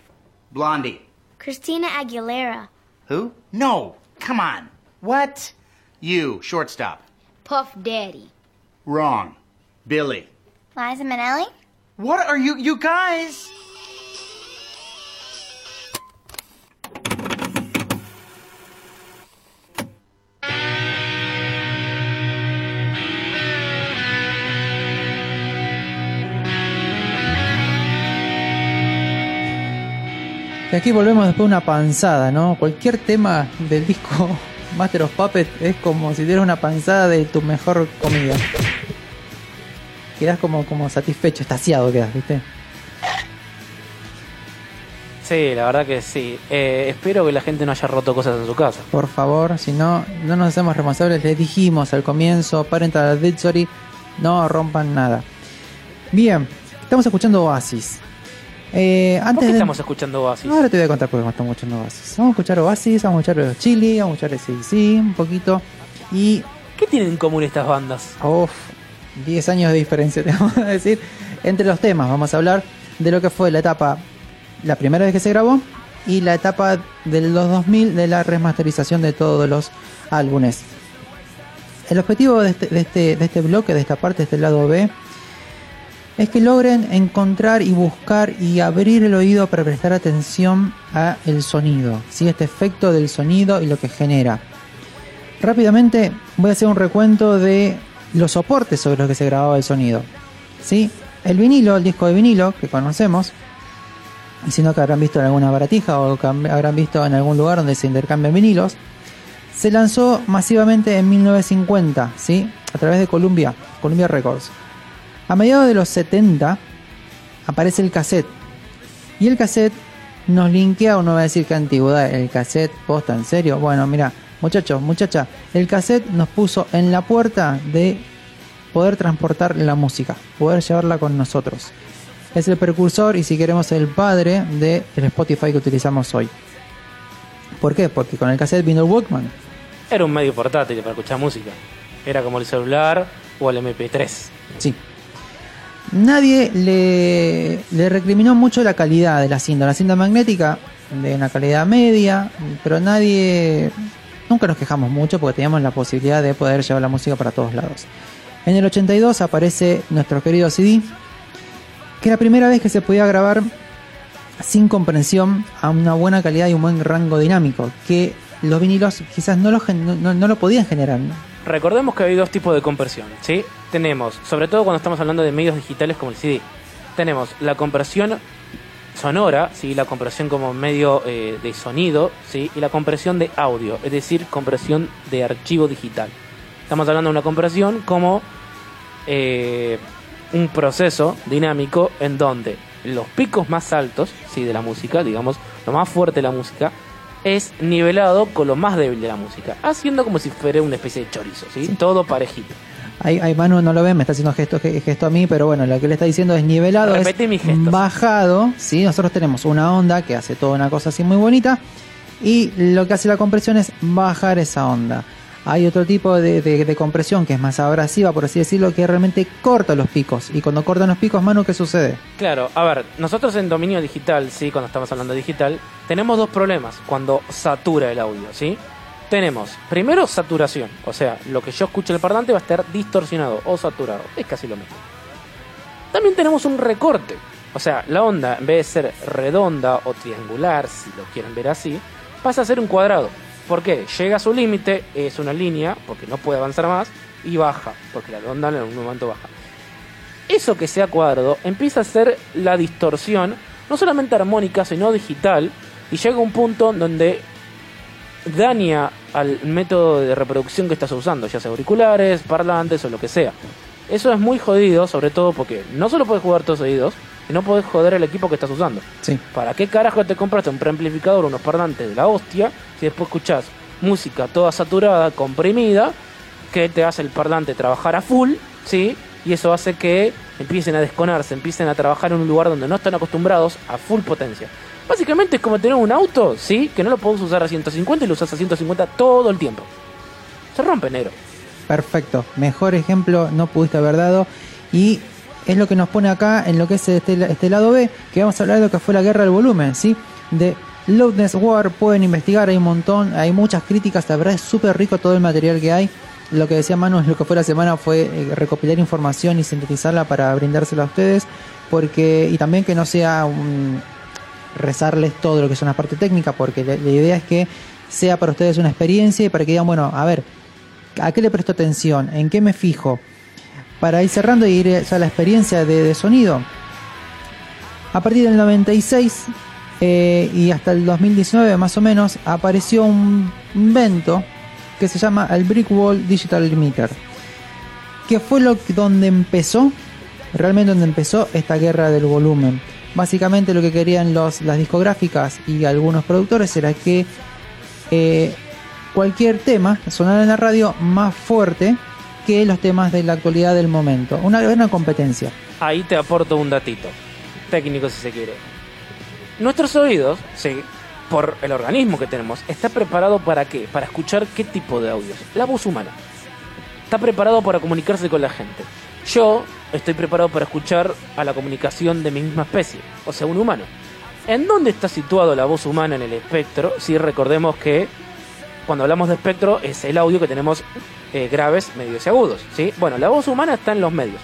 Blondie. Christina Aguilera. Who? No. Come on. What? You, shortstop. Puff Daddy. Wrong. Billy. Liza Minnelli? What are you, you guys? Y aquí volvemos después de una panzada, ¿no? Cualquier tema del disco Master of Puppets es como si dieras una panzada de tu mejor comida. Quedas como, como satisfecho, estaciado quedas, ¿viste? Sí, la verdad que sí. Eh, espero que la gente no haya roto cosas en su casa. Por favor, si no, no nos hacemos responsables. Les dijimos al comienzo, Parental Advisory, no rompan nada. Bien, estamos escuchando Oasis. Eh, ¿Por antes qué de... estamos escuchando Oasis? Ahora te voy a contar por qué estamos escuchando Oasis. Vamos a escuchar Oasis, vamos a escuchar los Chili, vamos a escuchar CDC un poquito. Y, ¿Qué tienen en común estas bandas? uff, 10 años de diferencia, te vamos a decir. Entre los temas, vamos a hablar de lo que fue la etapa, la primera vez que se grabó, y la etapa de los 2000 de la remasterización de todos los álbumes. El objetivo de este, de este, de este bloque, de esta parte, de este lado B, es que logren encontrar y buscar y abrir el oído para prestar atención a el sonido, ¿sí? este efecto del sonido y lo que genera. Rápidamente voy a hacer un recuento de los soportes sobre los que se grababa el sonido. ¿sí? El vinilo, el disco de vinilo que conocemos, y si no que habrán visto en alguna baratija o que habrán visto en algún lugar donde se intercambian vinilos, se lanzó masivamente en 1950, ¿sí? a través de Columbia, Columbia Records. A mediados de los 70 aparece el cassette. Y el cassette nos linkea, uno va a decir que antigüedad, el cassette posta, en serio. Bueno, mira, muchachos, muchacha, el cassette nos puso en la puerta de poder transportar la música, poder llevarla con nosotros. Es el precursor y si queremos el padre del Spotify que utilizamos hoy. ¿Por qué? Porque con el cassette vino el Walkman. Era un medio portátil para escuchar música. Era como el celular o el MP3. Sí. Nadie le, recriminó mucho la calidad de la cinta. La cinta magnética de una calidad media, pero nadie... Nunca nos quejamos mucho porque teníamos la posibilidad de poder llevar la música para todos lados. En el 82 aparece nuestro querido CD, que es la primera vez que se podía grabar sin comprensión a una buena calidad y un buen rango dinámico, que los vinilos quizás no lo, no, no lo podían generar. Recordemos que hay dos tipos de compresión, ¿sí? Tenemos, sobre todo cuando estamos hablando de medios digitales como el CD, tenemos la compresión sonora, ¿sí? La compresión como medio eh, de sonido, ¿sí? Y la compresión de audio, es decir, compresión de archivo digital. Estamos hablando de una compresión como eh, un proceso dinámico en donde los picos más altos, ¿sí? De la música, digamos, lo más fuerte de la música, es nivelado con lo más débil de la música, haciendo como si fuera una especie de chorizo, ¿sí? Todo parejito. Ahí, ahí Manu no lo ven, me está haciendo gesto, ge- gesto a mí, pero bueno, lo que le está diciendo es nivelado, es bajado, ¿sí? Nosotros tenemos una onda que hace toda una cosa así muy bonita y lo que hace la compresión es bajar esa onda. Hay otro tipo de, compresión que es más abrasiva, por así decirlo, que realmente corta los picos. Y cuando cortan los picos, Manu, ¿qué sucede? Claro, a ver, nosotros en dominio digital, sí, cuando estamos hablando digital, tenemos dos problemas cuando satura el audio, ¿sí? Tenemos, primero, saturación, o sea, lo que yo escucho el parlante va a estar distorsionado o saturado, es casi lo mismo. También tenemos un recorte, o sea, la onda, en vez de ser redonda o triangular, si lo quieren ver así, pasa a ser un cuadrado. ¿Por qué? Llega a su límite, es una línea, porque no puede avanzar más, y baja, porque la onda en algún momento baja. Eso que sea cuadrado empieza a ser la distorsión, no solamente armónica, sino digital, y llega a un punto donde daña al método de reproducción que estás usando, ya sea auriculares, parlantes o lo que sea. Eso es muy jodido, sobre todo porque no solo puedes jugar tus oídos, sino puedes joder el equipo que estás usando. Sí. ¿Para qué carajo te compraste un preamplificador o unos parlantes de la hostia si después escuchás música toda saturada, comprimida, que te hace el parlante trabajar a full, ¿sí? Y eso hace que empiecen a desconarse, empiecen a trabajar en un lugar donde no están acostumbrados a full potencia. Básicamente es como tener un auto, ¿sí? Que no lo podés usar a 150 y lo usas a 150 todo el tiempo. Se rompe, negro. Perfecto, mejor ejemplo no pudiste haber dado y es lo que nos pone acá en lo que es este, este lado B, que vamos a hablar de lo que fue la guerra del volumen, ¿sí? De Loudness War, pueden investigar, hay un montón, hay muchas críticas, la verdad es súper rico todo el material que hay. Lo que decía Manu, lo que fue la semana fue eh, recopilar información y sintetizarla para brindársela a ustedes, porque y también que no sea rezarles todo lo que es una parte técnica, porque la idea es que sea para ustedes una experiencia y para que digan, bueno, a ver, ¿a qué le presto atención? ¿En qué me fijo? Para ir cerrando y ir a la experiencia de, de sonido. A partir del 96 eh, y hasta el 2019 más o menos apareció un invento que se llama el Brick Wall Digital Limiter. Que fue lo que- donde empezó, realmente donde empezó esta guerra del volumen. Básicamente lo que querían los, las discográficas y algunos productores era que eh, cualquier tema sonara en la radio más fuerte que los temas de la actualidad del momento. Una gran competencia. Ahí te aporto un datito, técnico si se quiere. Nuestros oídos, sí, por el organismo que tenemos, está preparado para qué? Para escuchar qué tipo de audios. La voz humana. Está preparado para comunicarse con la gente. Yo estoy preparado para escuchar a la comunicación de mi misma especie, o sea, un humano. ¿En dónde está situado la voz humana en el espectro? Si recordemos que cuando hablamos de espectro es el audio que tenemos eh, graves, medios y agudos. ¿sí? Bueno, la voz humana está en los medios.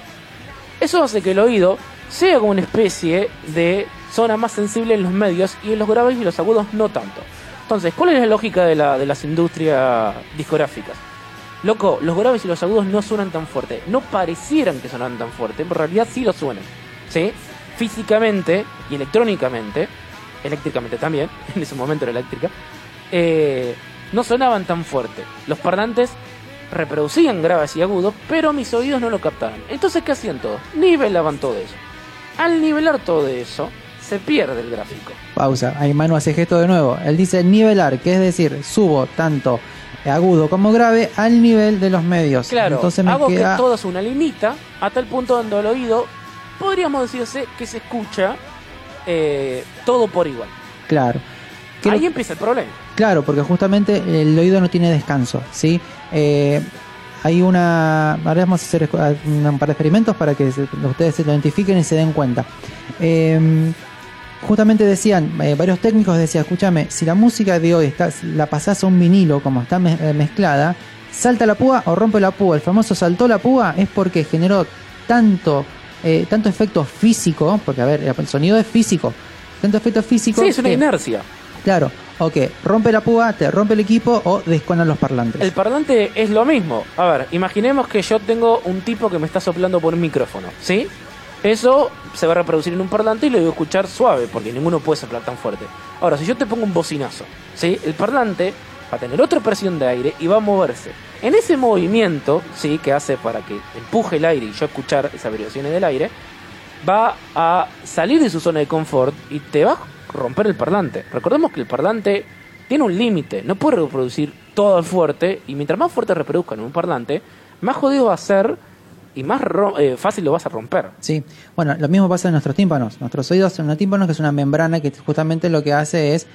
Eso hace que el oído sea como una especie de zona más sensible en los medios y en los graves y los agudos no tanto. Entonces, ¿cuál es la lógica de, la, de las industrias discográficas? Loco, los graves y los agudos no suenan tan fuerte. No parecieran que sonaran tan fuerte, pero en realidad sí lo suenan. ¿Sí? Físicamente y electrónicamente, eléctricamente también, en ese momento era eléctrica, eh, no sonaban tan fuerte. Los parlantes reproducían graves y agudos, pero mis oídos no lo captaban. Entonces, ¿qué hacían todos? Nivelaban todo eso. Al nivelar todo eso, se pierde el gráfico. Pausa, ahí Manu hace gesto de nuevo. Él dice nivelar, que es decir, subo tanto agudo como grave al nivel de los medios. Claro, Entonces me hago queda... que todo es una limita a tal punto donde el oído, podríamos decirse que se escucha eh, todo por igual. Claro. Ahí empieza el problema. Claro, porque justamente el oído no tiene descanso, ¿sí? Eh, hay una... Ahora vamos a hacer un par de experimentos para que se- ustedes se lo identifiquen y se den cuenta. Eh, justamente decían, eh, varios técnicos decían, escúchame, si la música de hoy está, la pasás a un vinilo como está eh, mezclada, salta la púa o rompe la púa. El famoso saltó la púa es porque generó tanto, eh, tanto efecto físico, porque a ver, el sonido es físico, tanto efecto físico. Sí, es una que- inercia. Claro, o que rompe la púa, te rompe el equipo o desconan los parlantes. El parlante es lo mismo. A ver, imaginemos que yo tengo un tipo que me está soplando por un micrófono, ¿sí? Eso se va a reproducir en un parlante y lo voy a escuchar suave, porque ninguno puede soplar tan fuerte. Ahora, si yo te pongo un bocinazo, ¿sí? El parlante va a tener otra presión de aire y va a moverse. En ese movimiento, ¿sí? Que hace para que empuje el aire y yo escuchar esas vibraciones del aire, va a salir de su zona de confort y te va a romper el parlante. Recordemos que el parlante tiene un límite, no puede reproducir todo el fuerte y mientras más fuerte reproduzcan en un parlante, más jodido va a ser y más eh, fácil lo vas a romper. Sí, bueno, lo mismo pasa en nuestros tímpanos. Nuestros oídos son unos tímpanos que es una membrana que justamente lo que hace es,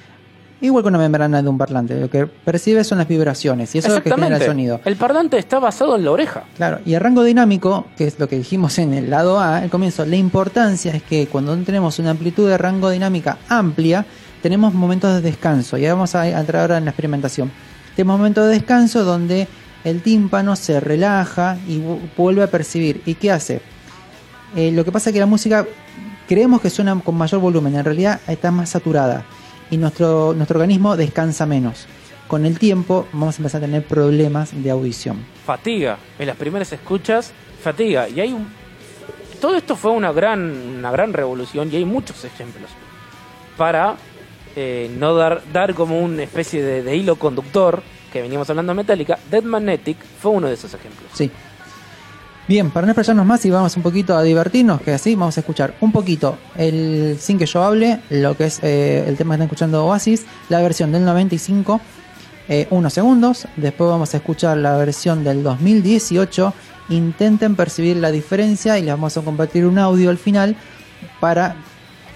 igual que una membrana de un parlante, lo que percibe son las vibraciones y eso es lo que genera el sonido. El parlante está basado en la oreja. Claro, y el rango dinámico, que es lo que dijimos en el lado A, al comienzo, la importancia es que cuando tenemos una amplitud de rango dinámica amplia, tenemos momentos de descanso. Y vamos a entrar ahora en la experimentación. Tenemos momentos de descanso donde el tímpano se relaja y vu- vuelve a percibir. ¿Y qué hace? Eh, lo que pasa es que la música creemos que suena con mayor volumen, en realidad está más saturada y nuestro, nuestro organismo descansa menos. Con el tiempo vamos a empezar a tener problemas de audición. Fatiga. En las primeras escuchas, fatiga. Y hay un. Todo esto fue una gran, una gran revolución y hay muchos ejemplos. Para eh, no dar, dar como una especie de, de hilo conductor que veníamos hablando de Metallica, Dead Magnetic fue uno de esos ejemplos. Sí. Bien, para no expresarnos más y vamos un poquito a divertirnos, que así vamos a escuchar un poquito, el sin que yo hable, lo que es eh, el tema que están escuchando Oasis, la versión del 95, eh, unos segundos, después vamos a escuchar la versión del 2018, intenten percibir la diferencia y les vamos a compartir un audio al final para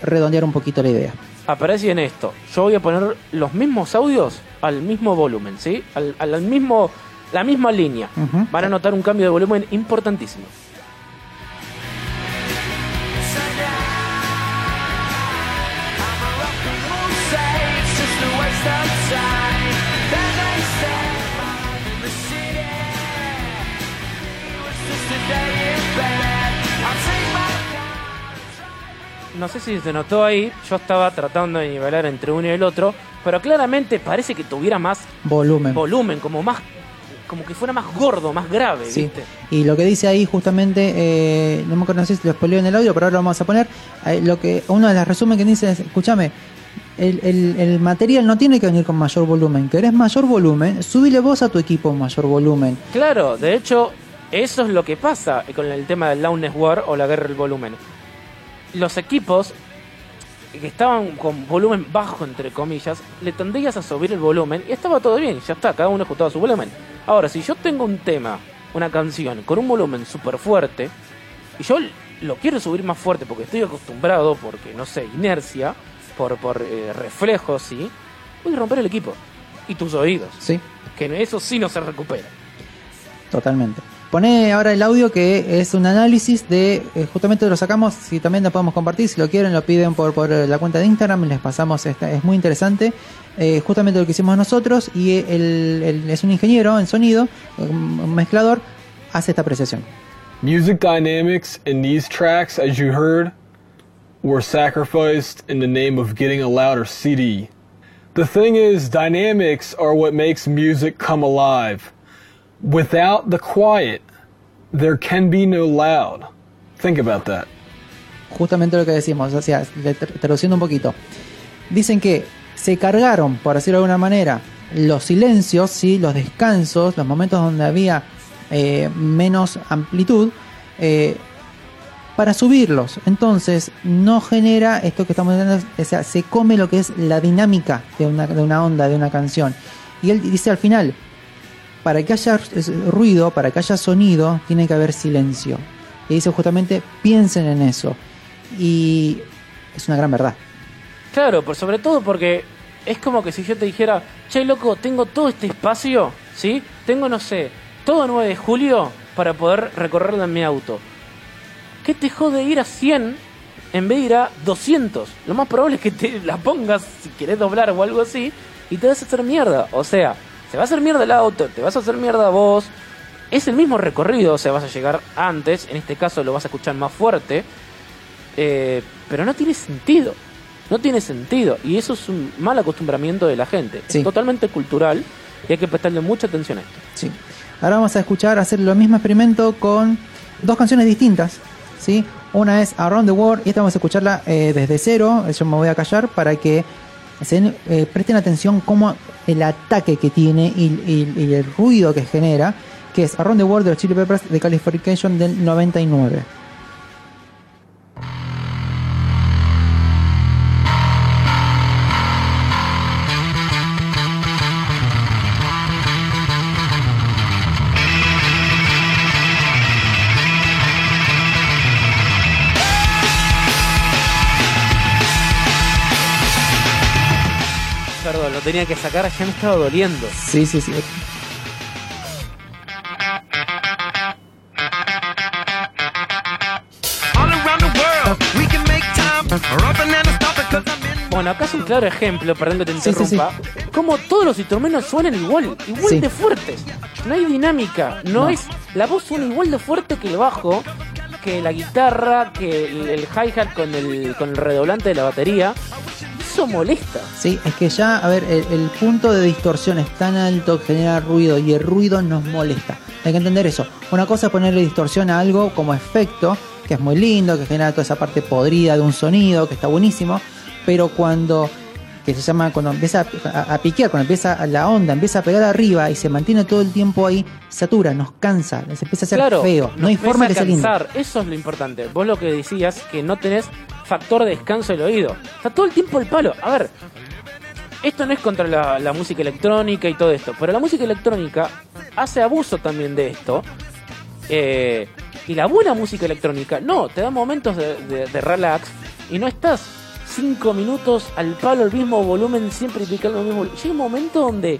redondear un poquito la idea. Aparece en esto. Yo voy a poner los mismos audios al mismo volumen, ¿sí? Al, mismo la misma línea. Van a notar un cambio de volumen importantísimo. No sé si se notó ahí, yo estaba tratando de nivelar entre uno y el otro, pero claramente parece que tuviera más Volumen. volumen, como más como que fuera más gordo, más grave, Sí. ¿viste? Y lo que dice ahí justamente, eh, no me si lo spoileo en el audio, pero ahora lo vamos a poner. eh, lo que uno de los resúmenes que dice es, escúchame, el, el- el material no tiene que venir con mayor volumen. ¿Querés mayor volumen? Subile vos a tu equipo mayor volumen. Claro, de hecho, eso es lo que pasa con el tema del Loudness War o la guerra del volumen. Los equipos que estaban con volumen bajo, entre comillas, le tendrías a subir el volumen y estaba todo bien, ya está, cada uno ajustaba su volumen. Ahora, si yo tengo un tema, una canción con un volumen súper fuerte, y yo lo quiero subir más fuerte porque estoy acostumbrado, porque no sé, inercia, por, por eh, reflejos, sí, voy a romper el equipo y tus oídos, Sí, que eso sí no se recupera. totalmente. Pone ahora el audio que es un análisis de, eh, justamente lo sacamos, si también lo podemos compartir, si lo quieren lo piden por, por eh, la cuenta de Instagram, les pasamos, esta, es muy interesante, eh, justamente lo que hicimos nosotros y el, el- es un ingeniero en sonido, un mezclador, hace esta apreciación. Music dynamics in these tracks, as you heard, were sacrificed in the name of getting a louder CD. The thing is, dynamics are what makes music come alive. Without the quiet, there can be no loud. Think about that. justamente lo que decimos, o sea, traduciendo un poquito. Dicen que se cargaron, por decirlo de alguna manera, los silencios, ¿sí? los descansos, los momentos donde había eh, menos amplitud, eh, para subirlos. Entonces, no genera esto que estamos diciendo, o sea, se come lo que es la dinámica de una, de una onda, de una canción. Y él dice al final, para que haya ruido, para que haya sonido, tiene que haber silencio. Y dice justamente, piensen en eso. Y es una gran verdad. Claro, por sobre todo porque es como que si yo te dijera, che loco, tengo todo este espacio, ¿sí? Tengo, no sé, todo 9 de julio para poder recorrerlo en mi auto. ¿Qué te jode ir a 100 en vez de ir a 200? Lo más probable es que te la pongas si querés doblar o algo así y te vas a hacer mierda. O sea, se va a hacer mierda el auto, te vas a hacer mierda vos. Es el mismo recorrido, o sea, vas a llegar antes, en este caso lo vas a escuchar más fuerte, eh, pero no tiene sentido. No tiene sentido. Y eso es un mal acostumbramiento de la gente. Sí. Es totalmente cultural y hay que prestarle mucha atención a esto. Sí. Ahora vamos a escuchar, hacer lo mismo experimento con dos canciones distintas. ¿sí? Una es Around the World y esta vamos a escucharla eh, desde cero. Yo me voy a callar para que se eh, presten atención cómo el ataque que tiene y, y- y el ruido que genera, que es Around the World de los Chili Peppers de Californication del 99. Tenía que sacar, ya me estaba doliendo. Sí, sí, sí. Bueno, acá es un claro ejemplo, perdón que te Sí, sí, sí. interrumpa, como todos los instrumentos suenan igual, igual Sí. de fuertes. No hay dinámica, no, No. es... La voz suena igual de fuerte que el bajo, que la guitarra, que el, el hi-hat con el, con el redoblante de la batería. Eso molesta. Sí, es que ya, a ver, el, el punto de distorsión es tan alto que genera ruido y el ruido nos molesta. Hay que entender eso. Una cosa es ponerle distorsión a algo como efecto, que es muy lindo, que genera toda esa parte podrida de un sonido, que está buenísimo, pero cuando que se llama cuando empieza a, piquear, cuando empieza la onda, empieza a pegar arriba y se mantiene todo el tiempo ahí, satura, nos cansa, se empieza a hacer claro, feo, no nos hay forma lindo. cansar. Eso es lo importante. Vos lo que decías, que no tenés factor de descanso del oído. Está todo el tiempo el palo. A ver, esto no es contra la, la música electrónica y todo esto, pero la música electrónica hace abuso también de esto. Eh, y la buena música electrónica, no, te da momentos de, de- de relax y no estás cinco minutos al palo, el mismo volumen, siempre picando el mismo. Llega un momento donde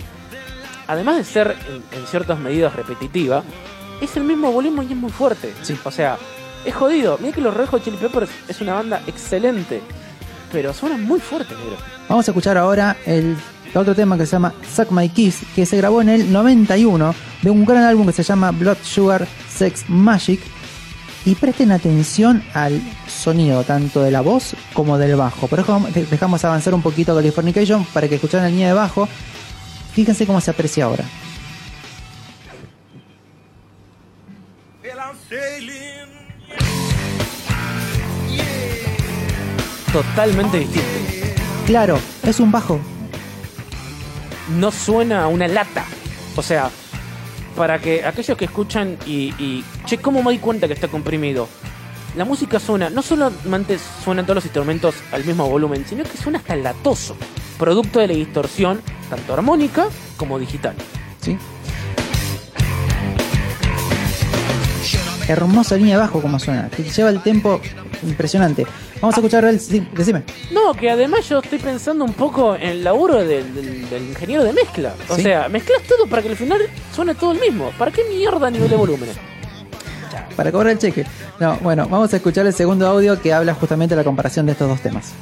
además de ser en, en ciertas medidas repetitiva, es el mismo volumen y es muy fuerte. Sí. O sea, es jodido. Mira que los Red Hot Chili Peppers es una banda excelente, pero suena muy fuerte, negro. Vamos a escuchar ahora el otro tema que se llama Suck My Kiss, que se grabó en el 91 de un gran álbum que se llama Blood Sugar Sex Magic. Y presten atención al sonido tanto de la voz como del bajo. Por eso dejamos avanzar un poquito Californication para que escuchen la línea de bajo. Fíjense cómo se aprecia ahora. Totalmente distinto. Claro, es un bajo. no suena a una lata. O sea, para que aquellos que escuchan y, che, ¿cómo me di cuenta que está comprimido? La música suena, no solamente suenan todos los instrumentos al mismo volumen, sino que suena hasta latoso, producto de la distorsión, tanto armónica como digital. ¿sí? Hermosa línea de bajo como suena. Que lleva el tempo impresionante. Vamos a escuchar el... sí, decime. No, que además yo estoy pensando un poco en el laburo del, del- del ingeniero de mezcla. O Sí. sea, mezclas todo para que al final suene todo el mismo. ¿Para qué mierda a nivel de volúmenes? Para cobrar el cheque. No, bueno, vamos a escuchar el segundo audio que habla justamente de la comparación de estos dos temas.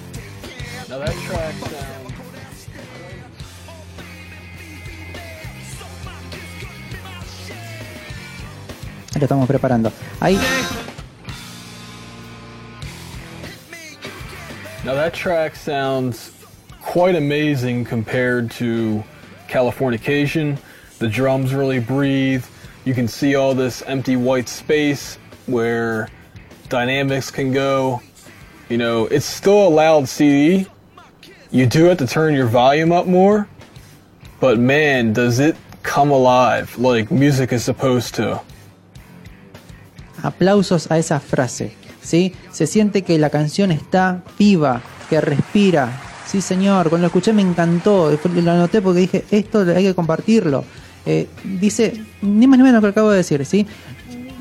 Lo estamos preparando. Ahí, Now that track sounds quite amazing compared to Californication. The drums really breathe. You can see all this empty white space where dynamics can go. You know, it's still a loud CD. You do have to turn your volume up more. But man, does it come alive like music is supposed to. aplausos a esa frase. ¿Sí? Se siente que la canción está viva, que respira. Sí, señor, cuando lo escuché me encantó. Lo anoté porque dije, esto hay que compartirlo. Eh, dice, ni más ni menos que lo acabo de decir, ¿sí?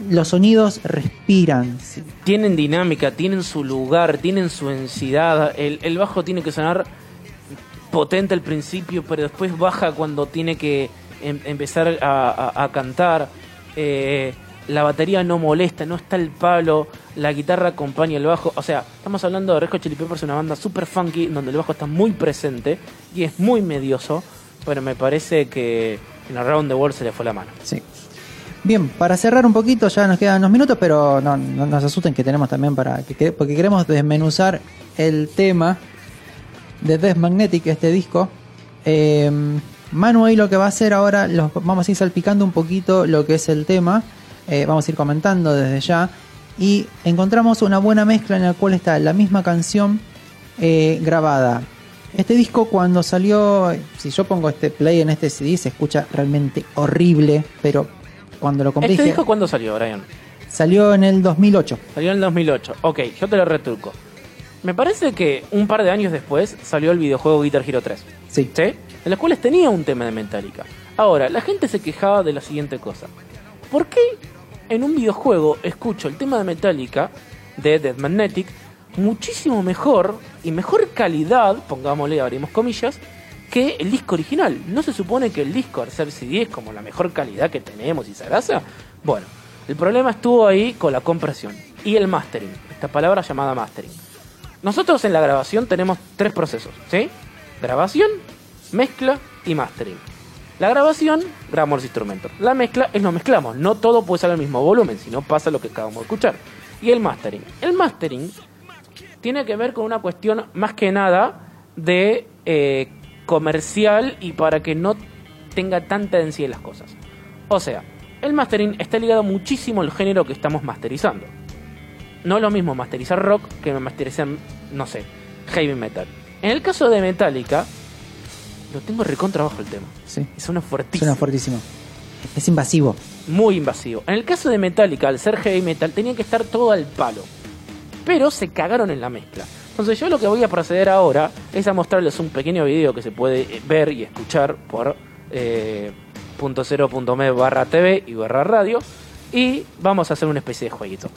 Los sonidos respiran. tienen dinámica, tienen su lugar, tienen su densidad. El, bajo tiene que sonar potente al principio, pero después baja cuando tiene que em- empezar a cantar. Eh, la batería no molesta, no está el palo, la guitarra acompaña el bajo. O sea, estamos hablando de Red Hot Chili Peppers, una banda super funky donde el bajo está muy presente y es muy medioso, pero me parece que en Around the World se le fue la mano. Sí. Bien, para cerrar un poquito, ya nos quedan unos minutos, pero no, no nos asusten que tenemos también para. Que, que- porque queremos desmenuzar el tema de Death Magnetic, este disco. Eh, Manu ahí lo que va a hacer ahora, los, vamos a ir salpicando un poquito lo que es el tema. Eh, vamos a ir comentando desde ya. Y encontramos una buena mezcla en la cual está la misma canción eh, grabada. Este disco cuando salió, si yo pongo este play en este CD se escucha realmente horrible, pero cuando lo compré ¿Este dije- disco cuándo salió, Brian? salió en el 2008. Salió en el 2008. Ok, yo te lo retruco. Me parece que un par de años después salió el videojuego Guitar Hero 3. Sí. ¿Sí? En los cuales tenía un tema de Metallica. Ahora, la gente se quejaba de la siguiente cosa. ¿Por qué en un videojuego escucho el tema de Metallica de Dead Magnetic muchísimo mejor y mejor calidad, pongámosle, abrimos comillas, que el disco original? ¿No se supone que el disco al ser CD es como la mejor calidad que tenemos y grasa? Bueno, el problema estuvo ahí con la compresión y el mastering, esta palabra llamada mastering. Nosotros en la grabación tenemos tres procesos, ¿sí? Grabación, mezcla y mastering. La grabación, grabamos los instrumentos. La mezcla es lo mezclamos. No todo puede ser al mismo volumen, si no pasa lo que acabamos de escuchar. Y el mastering. El mastering tiene que ver con una cuestión más que nada de eh, comercial y para que no tenga tanta densidad las cosas. O sea, el mastering está ligado muchísimo al género que estamos masterizando. No es lo mismo masterizar rock que masterizar, no sé, heavy metal. En el caso de Metallica, lo tengo recontra bajo el tema. Sí. Y suena fuertísimo. Suena fuertísimo. Es invasivo. Muy invasivo. En el caso de Metallica, al ser heavy metal, tenía que estar todo al palo. Pero se cagaron en la mezcla. Entonces yo lo que voy a proceder ahora es a mostrarles un pequeño video que se puede eh, ver y escuchar por eh, punto cero punto me barra TV y barra radio. Y vamos a hacer una especie de jueguito.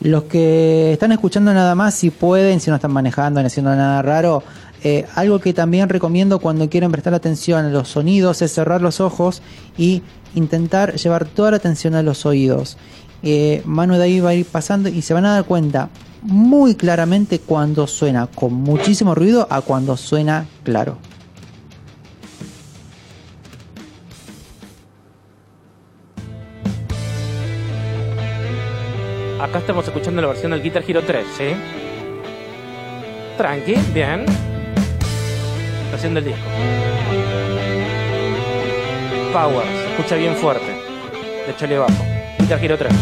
Los que están escuchando nada más, si pueden, si no están manejando ni haciendo nada raro, eh, algo que también recomiendo cuando quieren prestar atención a los sonidos es cerrar los ojos y intentar llevar toda la atención a los oídos. Eh, de ahí va a ir pasando y se van a dar cuenta muy claramente cuando suena con muchísimo ruido a cuando suena claro. Acá estamos escuchando la versión del Guitar Hero 3, ¿sí? Tranqui, bien. Versión del disco. Power, se escucha bien fuerte. De chole bajo. Guitar Hero 3.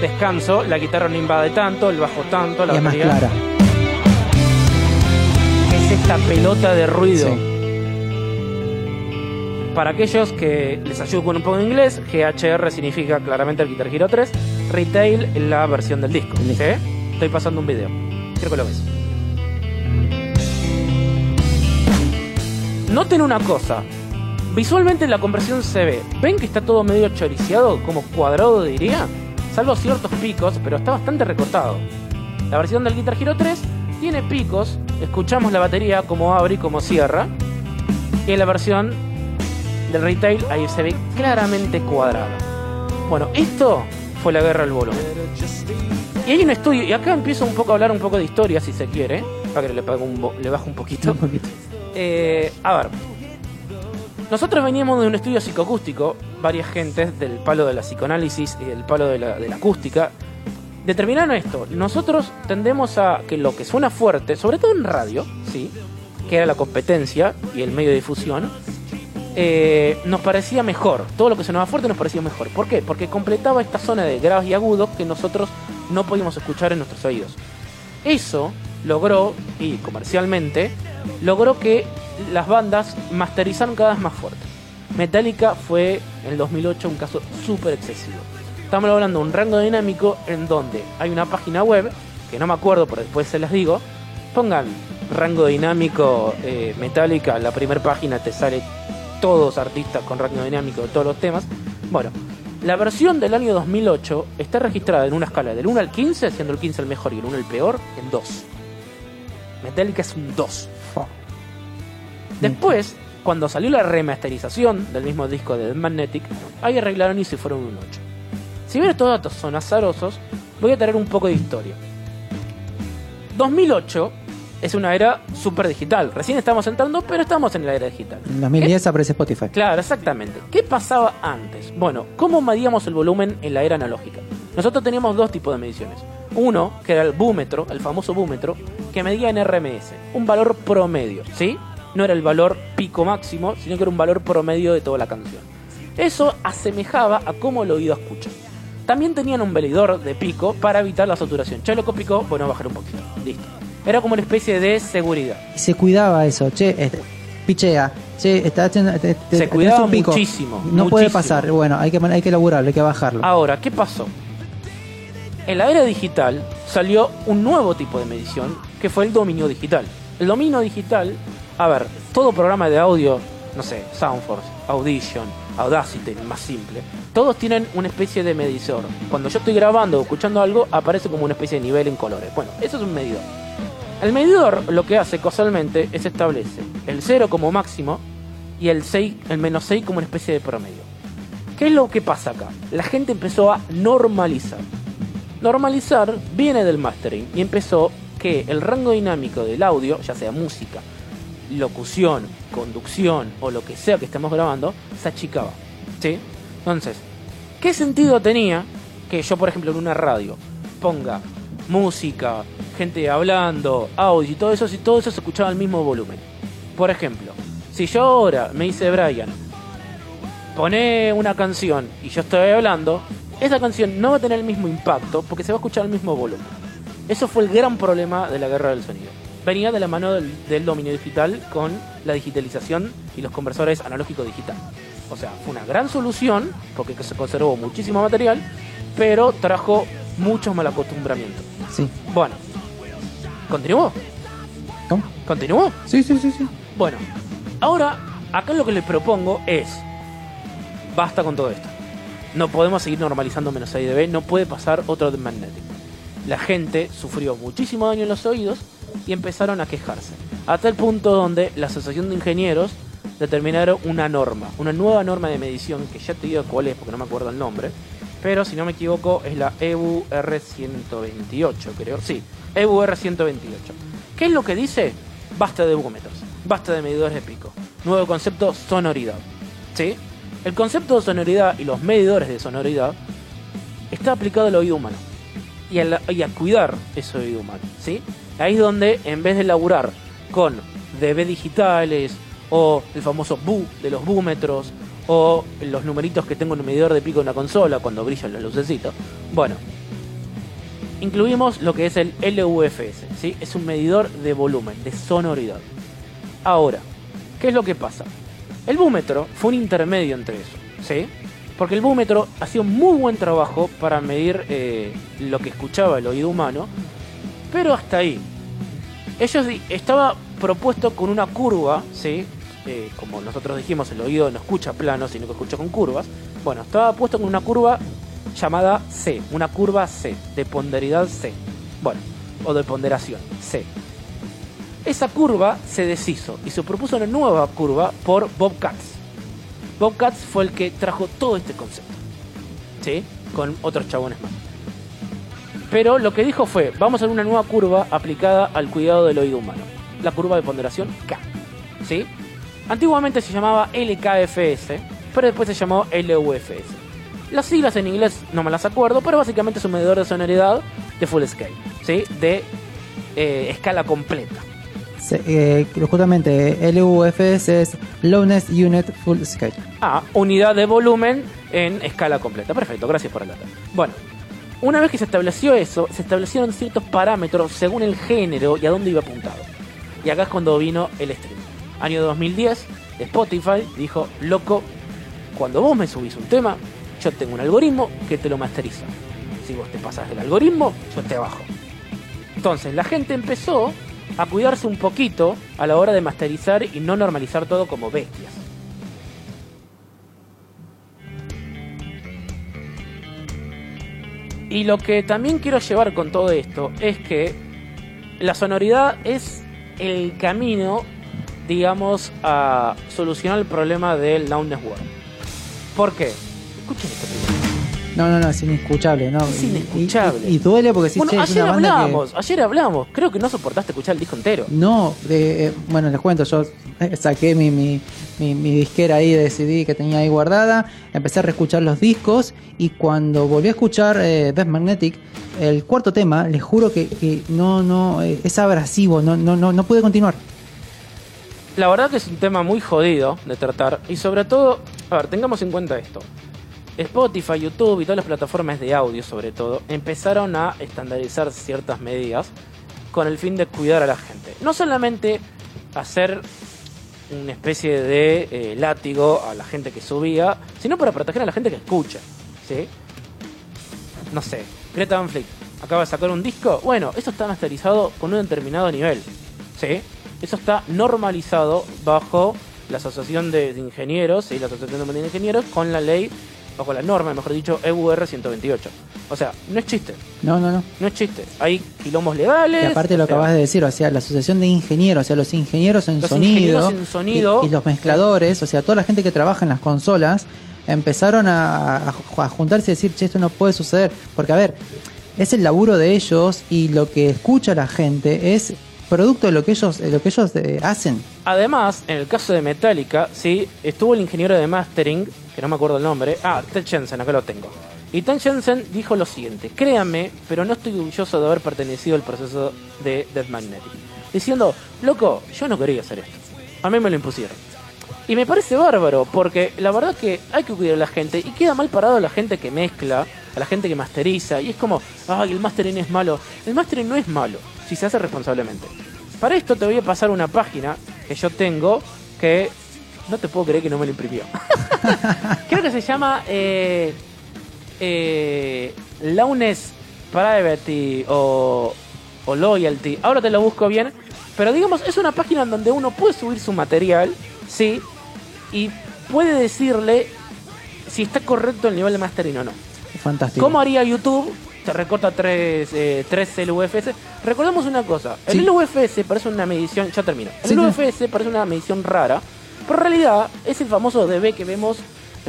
Descanso, la guitarra no invade tanto, el bajo tanto, la y es más batería. clara. ¿Qué es esta pelota de ruido? Sí. Para aquellos que les ayudo con un poco de inglés, GHR significa claramente el Guitar Hero 3, Retail la versión del disco. ¿sí? Estoy pasando un video. Quiero que lo ves. Noten una cosa. Visualmente en la conversión se ve. ¿Ven que está todo medio choriceado? Como cuadrado diría. Salvo ciertos picos, pero está bastante recortado. La versión del Guitar Hero 3 tiene picos. Escuchamos la batería como abre y como cierra. Y en la versión del retail ahí se ve claramente cuadrado. Bueno, esto fue la guerra del volumen. Y hay un estudio, y acá empiezo un poco a hablar un poco de historia si se quiere, para que le, pague un le bajo. Un poquito. Eh, a ver, nosotros veníamos de un estudio psicoacústico, varias gentes del palo de la psicoanálisis y del palo de la, de la acústica, determinaron esto. Nosotros tendemos a que lo que suena fuerte, sobre todo en radio, sí, que era la competencia y el medio de difusión, eh, nos parecía mejor. Todo lo que sonaba fuerte nos parecía mejor. ¿Por qué? Porque completaba esta zona de graves y agudos que nosotros no podíamos escuchar en nuestros oídos. Eso logró, y comercialmente, logró que las bandas masterizaran cada vez más fuerte. Metallica fue en el 2008 un caso súper excesivo. Estamos hablando de un rango dinámico en donde hay una página web, que no me acuerdo, pero después se las digo. Pongan rango dinámico eh, Metallica, la primera página te sale todos artistas con rango dinámico de todos los temas. Bueno, la versión del año 2008 está registrada en una escala del 1 al 15, siendo el 15 el mejor y el 1 el peor, en 2. Metallica es un 2. Después, cuando salió la remasterización del mismo disco de The Magnetic, ahí arreglaron y se fueron un 8. Si bien estos datos son azarosos, voy a traer un poco de historia. 2008 es una era súper digital. Recién estamos entrando, pero estamos en la era digital. En 2010 aparece Spotify. Claro, exactamente. ¿Qué pasaba antes? Bueno, ¿cómo medíamos el volumen en la era analógica? Nosotros teníamos dos tipos de mediciones. Uno, que era el búmetro, el famoso búmetro, que medía en RMS, un valor promedio, ¿sí? No era el valor pico máximo, sino que era un valor promedio de toda la canción. Eso asemejaba a cómo el oído escucha. También tenían un medidor de pico para evitar la saturación. Ya lo picó, bueno, bajar un poquito. Listo. Era como una especie de seguridad. Y se cuidaba eso, che, este, pichea, che, está haciendo, te- te- Se cuidaba un pico. muchísimo, No puede pasar, bueno, hay que, hay que laburarlo, hay que bajarlo. Ahora, ¿qué pasó? En la era digital salió un nuevo tipo de medición que fue el dominio digital. El dominio digital, a ver, todo programa de audio, no sé, Soundforce, Audition, Audacity, más simple, todos tienen una especie de medidor. Cuando yo estoy grabando o escuchando algo, aparece como una especie de nivel en colores. Bueno, eso es un medidor. El medidor lo que hace casualmente es establece el 0 como máximo y el 6, el menos 6 como una especie de promedio. ¿Qué es lo que pasa acá? La gente empezó a normalizar. Normalizar viene del mastering y empezó que el rango dinámico del audio, ya sea música, locución, conducción o lo que sea que estemos grabando, se achicaba. ¿Sí? Entonces, ¿qué sentido tenía que yo, por ejemplo, en una radio ponga música, gente hablando, audio y todo eso, si todo eso se escuchaba al mismo volumen? Por ejemplo, si yo ahora me dice Brian, pone una canción y yo estoy hablando, esa canción no va a tener el mismo impacto porque se va a escuchar al mismo volumen. Eso fue el gran problema de la guerra del sonido. Venía de la mano del, del dominio digital con la digitalización y los conversores analógico digital. O sea, fue una gran solución porque se conservó muchísimo material, pero trajo muchos malacostumbramientos. Sí. Bueno, ¿continuó? ¿Cómo? ¿Continuó? Sí, sí, sí, sí. Bueno, ahora acá lo que les propongo es, basta con todo esto. no podemos seguir normalizando menos 6 dB, no puede pasar otro de Magnetic. La gente sufrió muchísimo daño en los oídos y empezaron a quejarse. Hasta el punto donde la Asociación de Ingenieros determinaron una norma, una nueva norma de medición, que ya te digo cuál es porque no me acuerdo el nombre, pero si no me equivoco es la E EBU R128, creo. Sí, E EBU R128. ¿Qué es lo que dice? Basta de búmetros, basta de medidores de pico. Nuevo concepto, sonoridad. ¿Sí? El concepto de sonoridad y los medidores de sonoridad está aplicado al oído humano y a, cuidar ese oído humano. ¿sí? Ahí es donde, en vez de laburar con DB digitales o el famoso BU de los búmetros o los numeritos que tengo en un medidor de pico en la consola cuando brillan los lucecitos, bueno, incluimos lo que es el LUFS. ¿sí? Es un medidor de volumen, de sonoridad. Ahora, ¿qué es lo que pasa? El búmetro fue un intermedio entre eso, ¿sí? Porque el búmetro hacía un muy buen trabajo para medir eh, lo que escuchaba el oído humano, pero hasta ahí. Ellos estaba propuesto con una curva, ¿sí? Eh, como nosotros dijimos, el oído no escucha plano, sino que escucha con curvas. Bueno, estaba puesto con una curva llamada C, una curva C, de ponderidad C. Bueno, o de ponderación C. Esa curva se deshizo y se propuso una nueva curva por Bob Katz. Bob Katz fue el que trajo todo este concepto. ¿Sí? Con otros chabones más. Pero lo que dijo fue, vamos a hacer una nueva curva aplicada al cuidado del oído humano. La curva de ponderación K. ¿Sí? Antiguamente se llamaba LKFS, pero después se llamó LUFS. Las siglas en inglés no me las acuerdo, pero básicamente es un medidor de sonoridad de full scale. ¿Sí? De eh, escala completa. Eh, justamente LUFS es Lowness Unit Full Scale. Ah, unidad de volumen en escala completa. Perfecto, gracias por el dato. Bueno, una vez que se estableció eso, se establecieron ciertos parámetros según el género y a dónde iba apuntado. Y acá es cuando vino el stream. Año 2010, Spotify dijo, loco, cuando vos me subís un tema, yo tengo un algoritmo que te lo masteriza. Si vos te pasas del algoritmo, yo te bajo. Entonces la gente empezó a cuidarse un poquito a la hora de masterizar y no normalizar todo como bestias. Y lo que también quiero llevar con todo esto es que la sonoridad es el camino, digamos, a solucionar el problema del loudness war. ¿Por qué? Escuchen esto primero. No, no, no, es inescuchable, ¿no? Es inescuchable. Y, y duele porque si bueno, che, es ayer una banda que- hablamos, ayer hablamos. Creo que no soportaste escuchar el disco entero. No, eh, bueno, les cuento, yo eh, saqué mi, mi, mi- mi disquera ahí de CD que tenía ahí guardada, empecé a reescuchar los discos y cuando volví a escuchar eh, Death Magnetic, el cuarto tema, les juro que, que no, no, eh, es abrasivo, no, no, no, no pude continuar. La verdad que es un tema muy jodido de tratar y sobre todo, a ver, tengamos en cuenta esto. Spotify, YouTube y todas las plataformas de audio sobre todo empezaron a estandarizar ciertas medidas con el fin de cuidar a la gente. No solamente hacer una especie de eh, látigo a la gente que subía, sino para proteger a la gente que escucha. ¿sí? No sé, Greta Van acaba de sacar un disco. Bueno, eso está masterizado con un determinado nivel. ¿sí? Eso está normalizado bajo la Asociación de, de Ingenieros y la Asociación de Ingenieros con la ley, o con la norma, mejor dicho, EUR 128. O sea, no es chiste, No, no, no. no es chiste. Hay quilombos legales. Y aparte lo o sea, acabas de decir, o sea, la asociación de ingenieros, o sea, los ingenieros en Los sonido, ingenieros en sonido. Y, y los mezcladores, o sea, toda la gente que trabaja en las consolas, empezaron a, a- a juntarse y decir, che, esto no puede suceder. Porque, a ver, es el laburo de ellos y lo que escucha la gente es producto de lo que ellos, lo que ellos eh, hacen. Además, en el caso de Metallica, sí, estuvo el ingeniero de mastering, que no me acuerdo el nombre. Ah, Ted Jensen, acá lo tengo. Y Ted Jensen dijo lo siguiente: Créame, pero no estoy orgulloso de haber pertenecido al proceso de Death Magnetic. Diciendo, loco, yo no quería hacer esto. A mí me lo impusieron. Y me parece bárbaro, porque la verdad que hay que cuidar a la gente y queda mal parado a la gente que mezcla, a la gente que masteriza. Y es como, ay, el mastering es malo. El mastering no es malo, si se hace responsablemente. Para esto te voy a pasar una página que yo tengo que no te puedo creer que no me lo imprimió. Creo que se llama eh, eh, Lowness Privacy o, o Loyalty. Ahora te lo busco bien. Pero digamos, es una página en donde uno puede subir su material, ¿sí? Y puede decirle si está correcto el nivel de mastering o no. Fantástico. ¿Cómo haría YouTube? Te recorta tres, eh, tres LUFS. Recordemos una cosa. El Sí. LUFS parece una medición... Ya termino. El Sí, sí. LUFS parece una medición rara. Pero en realidad es el famoso DB que vemos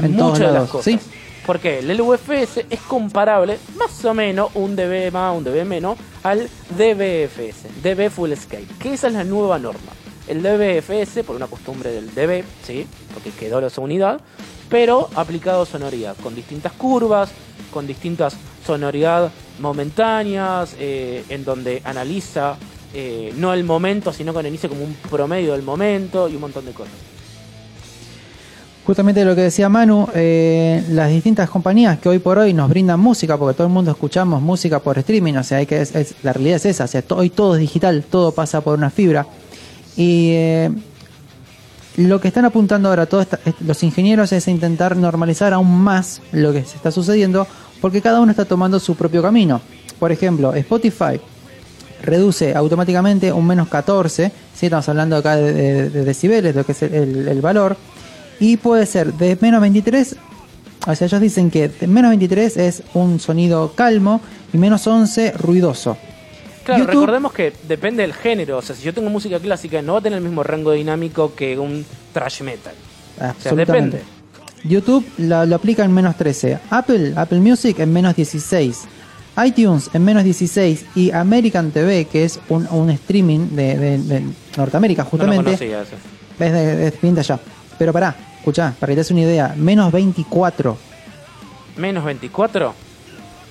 en, muchas de las cosas. sí. Porque el LUFS es comparable, más o menos, un dB más, un dB menos, al DBFS, DB Full Scale, que esa es la nueva norma. El DBFS, por una costumbre del DB, ¿sí? porque quedó esa unidad, pero aplicado a sonoridad, con distintas curvas, con distintas sonoridad momentáneas, eh, en donde analiza eh, no el momento, sino que analiza como un promedio del momento y un montón de cosas. Justamente lo que decía Manu, eh, las distintas compañías que hoy por hoy nos brindan música, porque todo el mundo escuchamos música por streaming, o sea, hay que es- la realidad es esa, o sea, hoy todo es digital, todo pasa por una fibra. Y eh, lo que están apuntando ahora todos los ingenieros es intentar normalizar aún más lo que se está sucediendo, porque cada uno está tomando su propio camino. Por ejemplo, Spotify reduce automáticamente un menos 14, si estamos hablando acá de, de- de decibeles, lo que es el valor, y puede ser de menos 23, o sea, ellos dicen que de menos 23 es un sonido calmo y menos 11 ruidoso. Claro, YouTube- recordemos que depende del género. O sea, si yo tengo música clásica, no va a tener el mismo rango dinámico que un thrash metal. O sea, depende. YouTube lo, lo aplica en menos 13. Apple, Apple Music en menos 16. iTunes en menos 16. Y American TV, que es un, un streaming de, de- de Norteamérica, No lo justamente, conocía es de, de allá. Pero pará, escuchá, para que te des una idea, menos 24. Menos 24.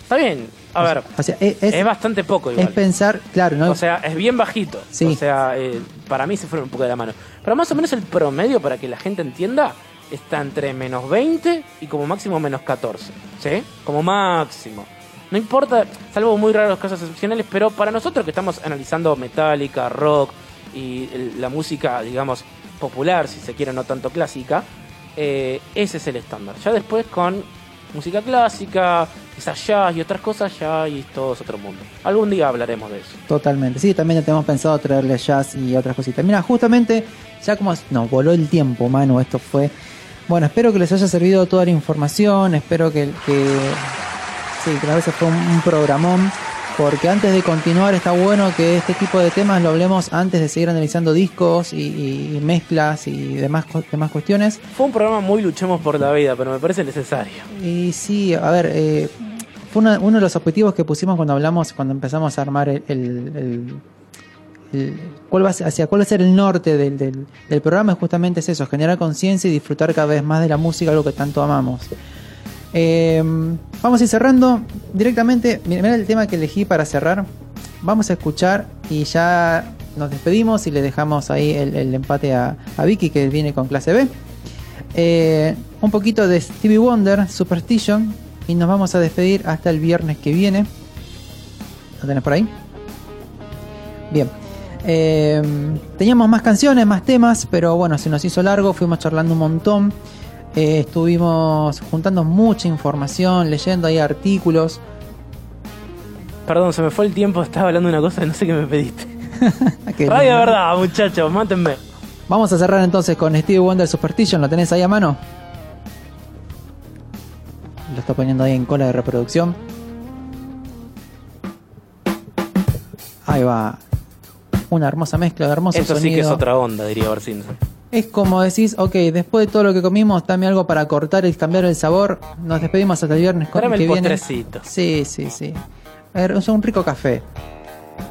Está bien. A ver, O sea, es, es, bastante poco igual. es pensar, claro, ¿no? O sea, es bien bajito. Sí. O sea, eh, para mí se fueron un poco de la mano. Pero más o menos el promedio, para que la gente entienda, está entre menos 20 y como máximo menos 14. ¿Sí? Como máximo. No importa, salvo muy raros casos excepcionales, pero para nosotros que estamos analizando Metallica, rock y la música, digamos, popular, si se quiere, no tanto clásica, eh, ese es el estándar. Ya después con música clásica, quizás jazz y otras cosas, ya y todo es otro mundo. Algún día hablaremos de eso. Totalmente, sí, también tenemos pensado traerle jazz y otras cositas. Mira, justamente, ya como nos voló el tiempo, mano, esto fue... Bueno, espero que les haya servido toda la información, espero que... sí, que a veces fue un programón, porque antes de continuar está bueno que este tipo de temas lo hablemos antes de seguir analizando discos y, y- mezclas y demás, demás cuestiones. Fue un programa muy luchemos por la vida, pero me parece necesario. Y sí, a ver, eh, fue una- uno de los objetivos que pusimos cuando hablamos, cuando empezamos a armar el, el- el- el- cuál va hacia cuál va a ser el norte del, del- del programa, justamente es eso, generar conciencia y disfrutar cada vez más de la música, algo que tanto amamos. Eh, vamos a ir cerrando directamente. Mira el tema que elegí para cerrar. Vamos a escuchar y ya nos despedimos y le dejamos ahí el, empate a, Vicky que viene con clase B. Eh, un poquito de Stevie Wonder, Superstition, y nos vamos a despedir hasta el viernes que viene. ¿Lo tenés por ahí? Bien. Eh, teníamos más canciones, más temas, pero bueno, se nos hizo largo, fuimos charlando un montón. Eh, estuvimos juntando mucha información, leyendo ahí artículos. Perdón, se me fue el tiempo, estaba hablando de una cosa y no sé qué me pediste. Que- Radio de verdad, muchachos, mátenme. Vamos a cerrar entonces con Stevie Wonder Superstition. ¿Lo tenés ahí a mano? Lo está poniendo ahí en cola de reproducción. Ahí va. Una hermosa mezcla de hermoso Eso sí que es otra onda, diría Bart Simpson. Es como decís, ok, después de todo lo que comimos, dame algo para cortar y cambiar el sabor. Nos despedimos hasta el viernes con que el viene. postrecito. Sí, sí, sí. A ver, es un rico café.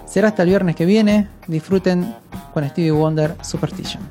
Será hasta el viernes que viene. Disfruten con Stevie Wonder Superstition.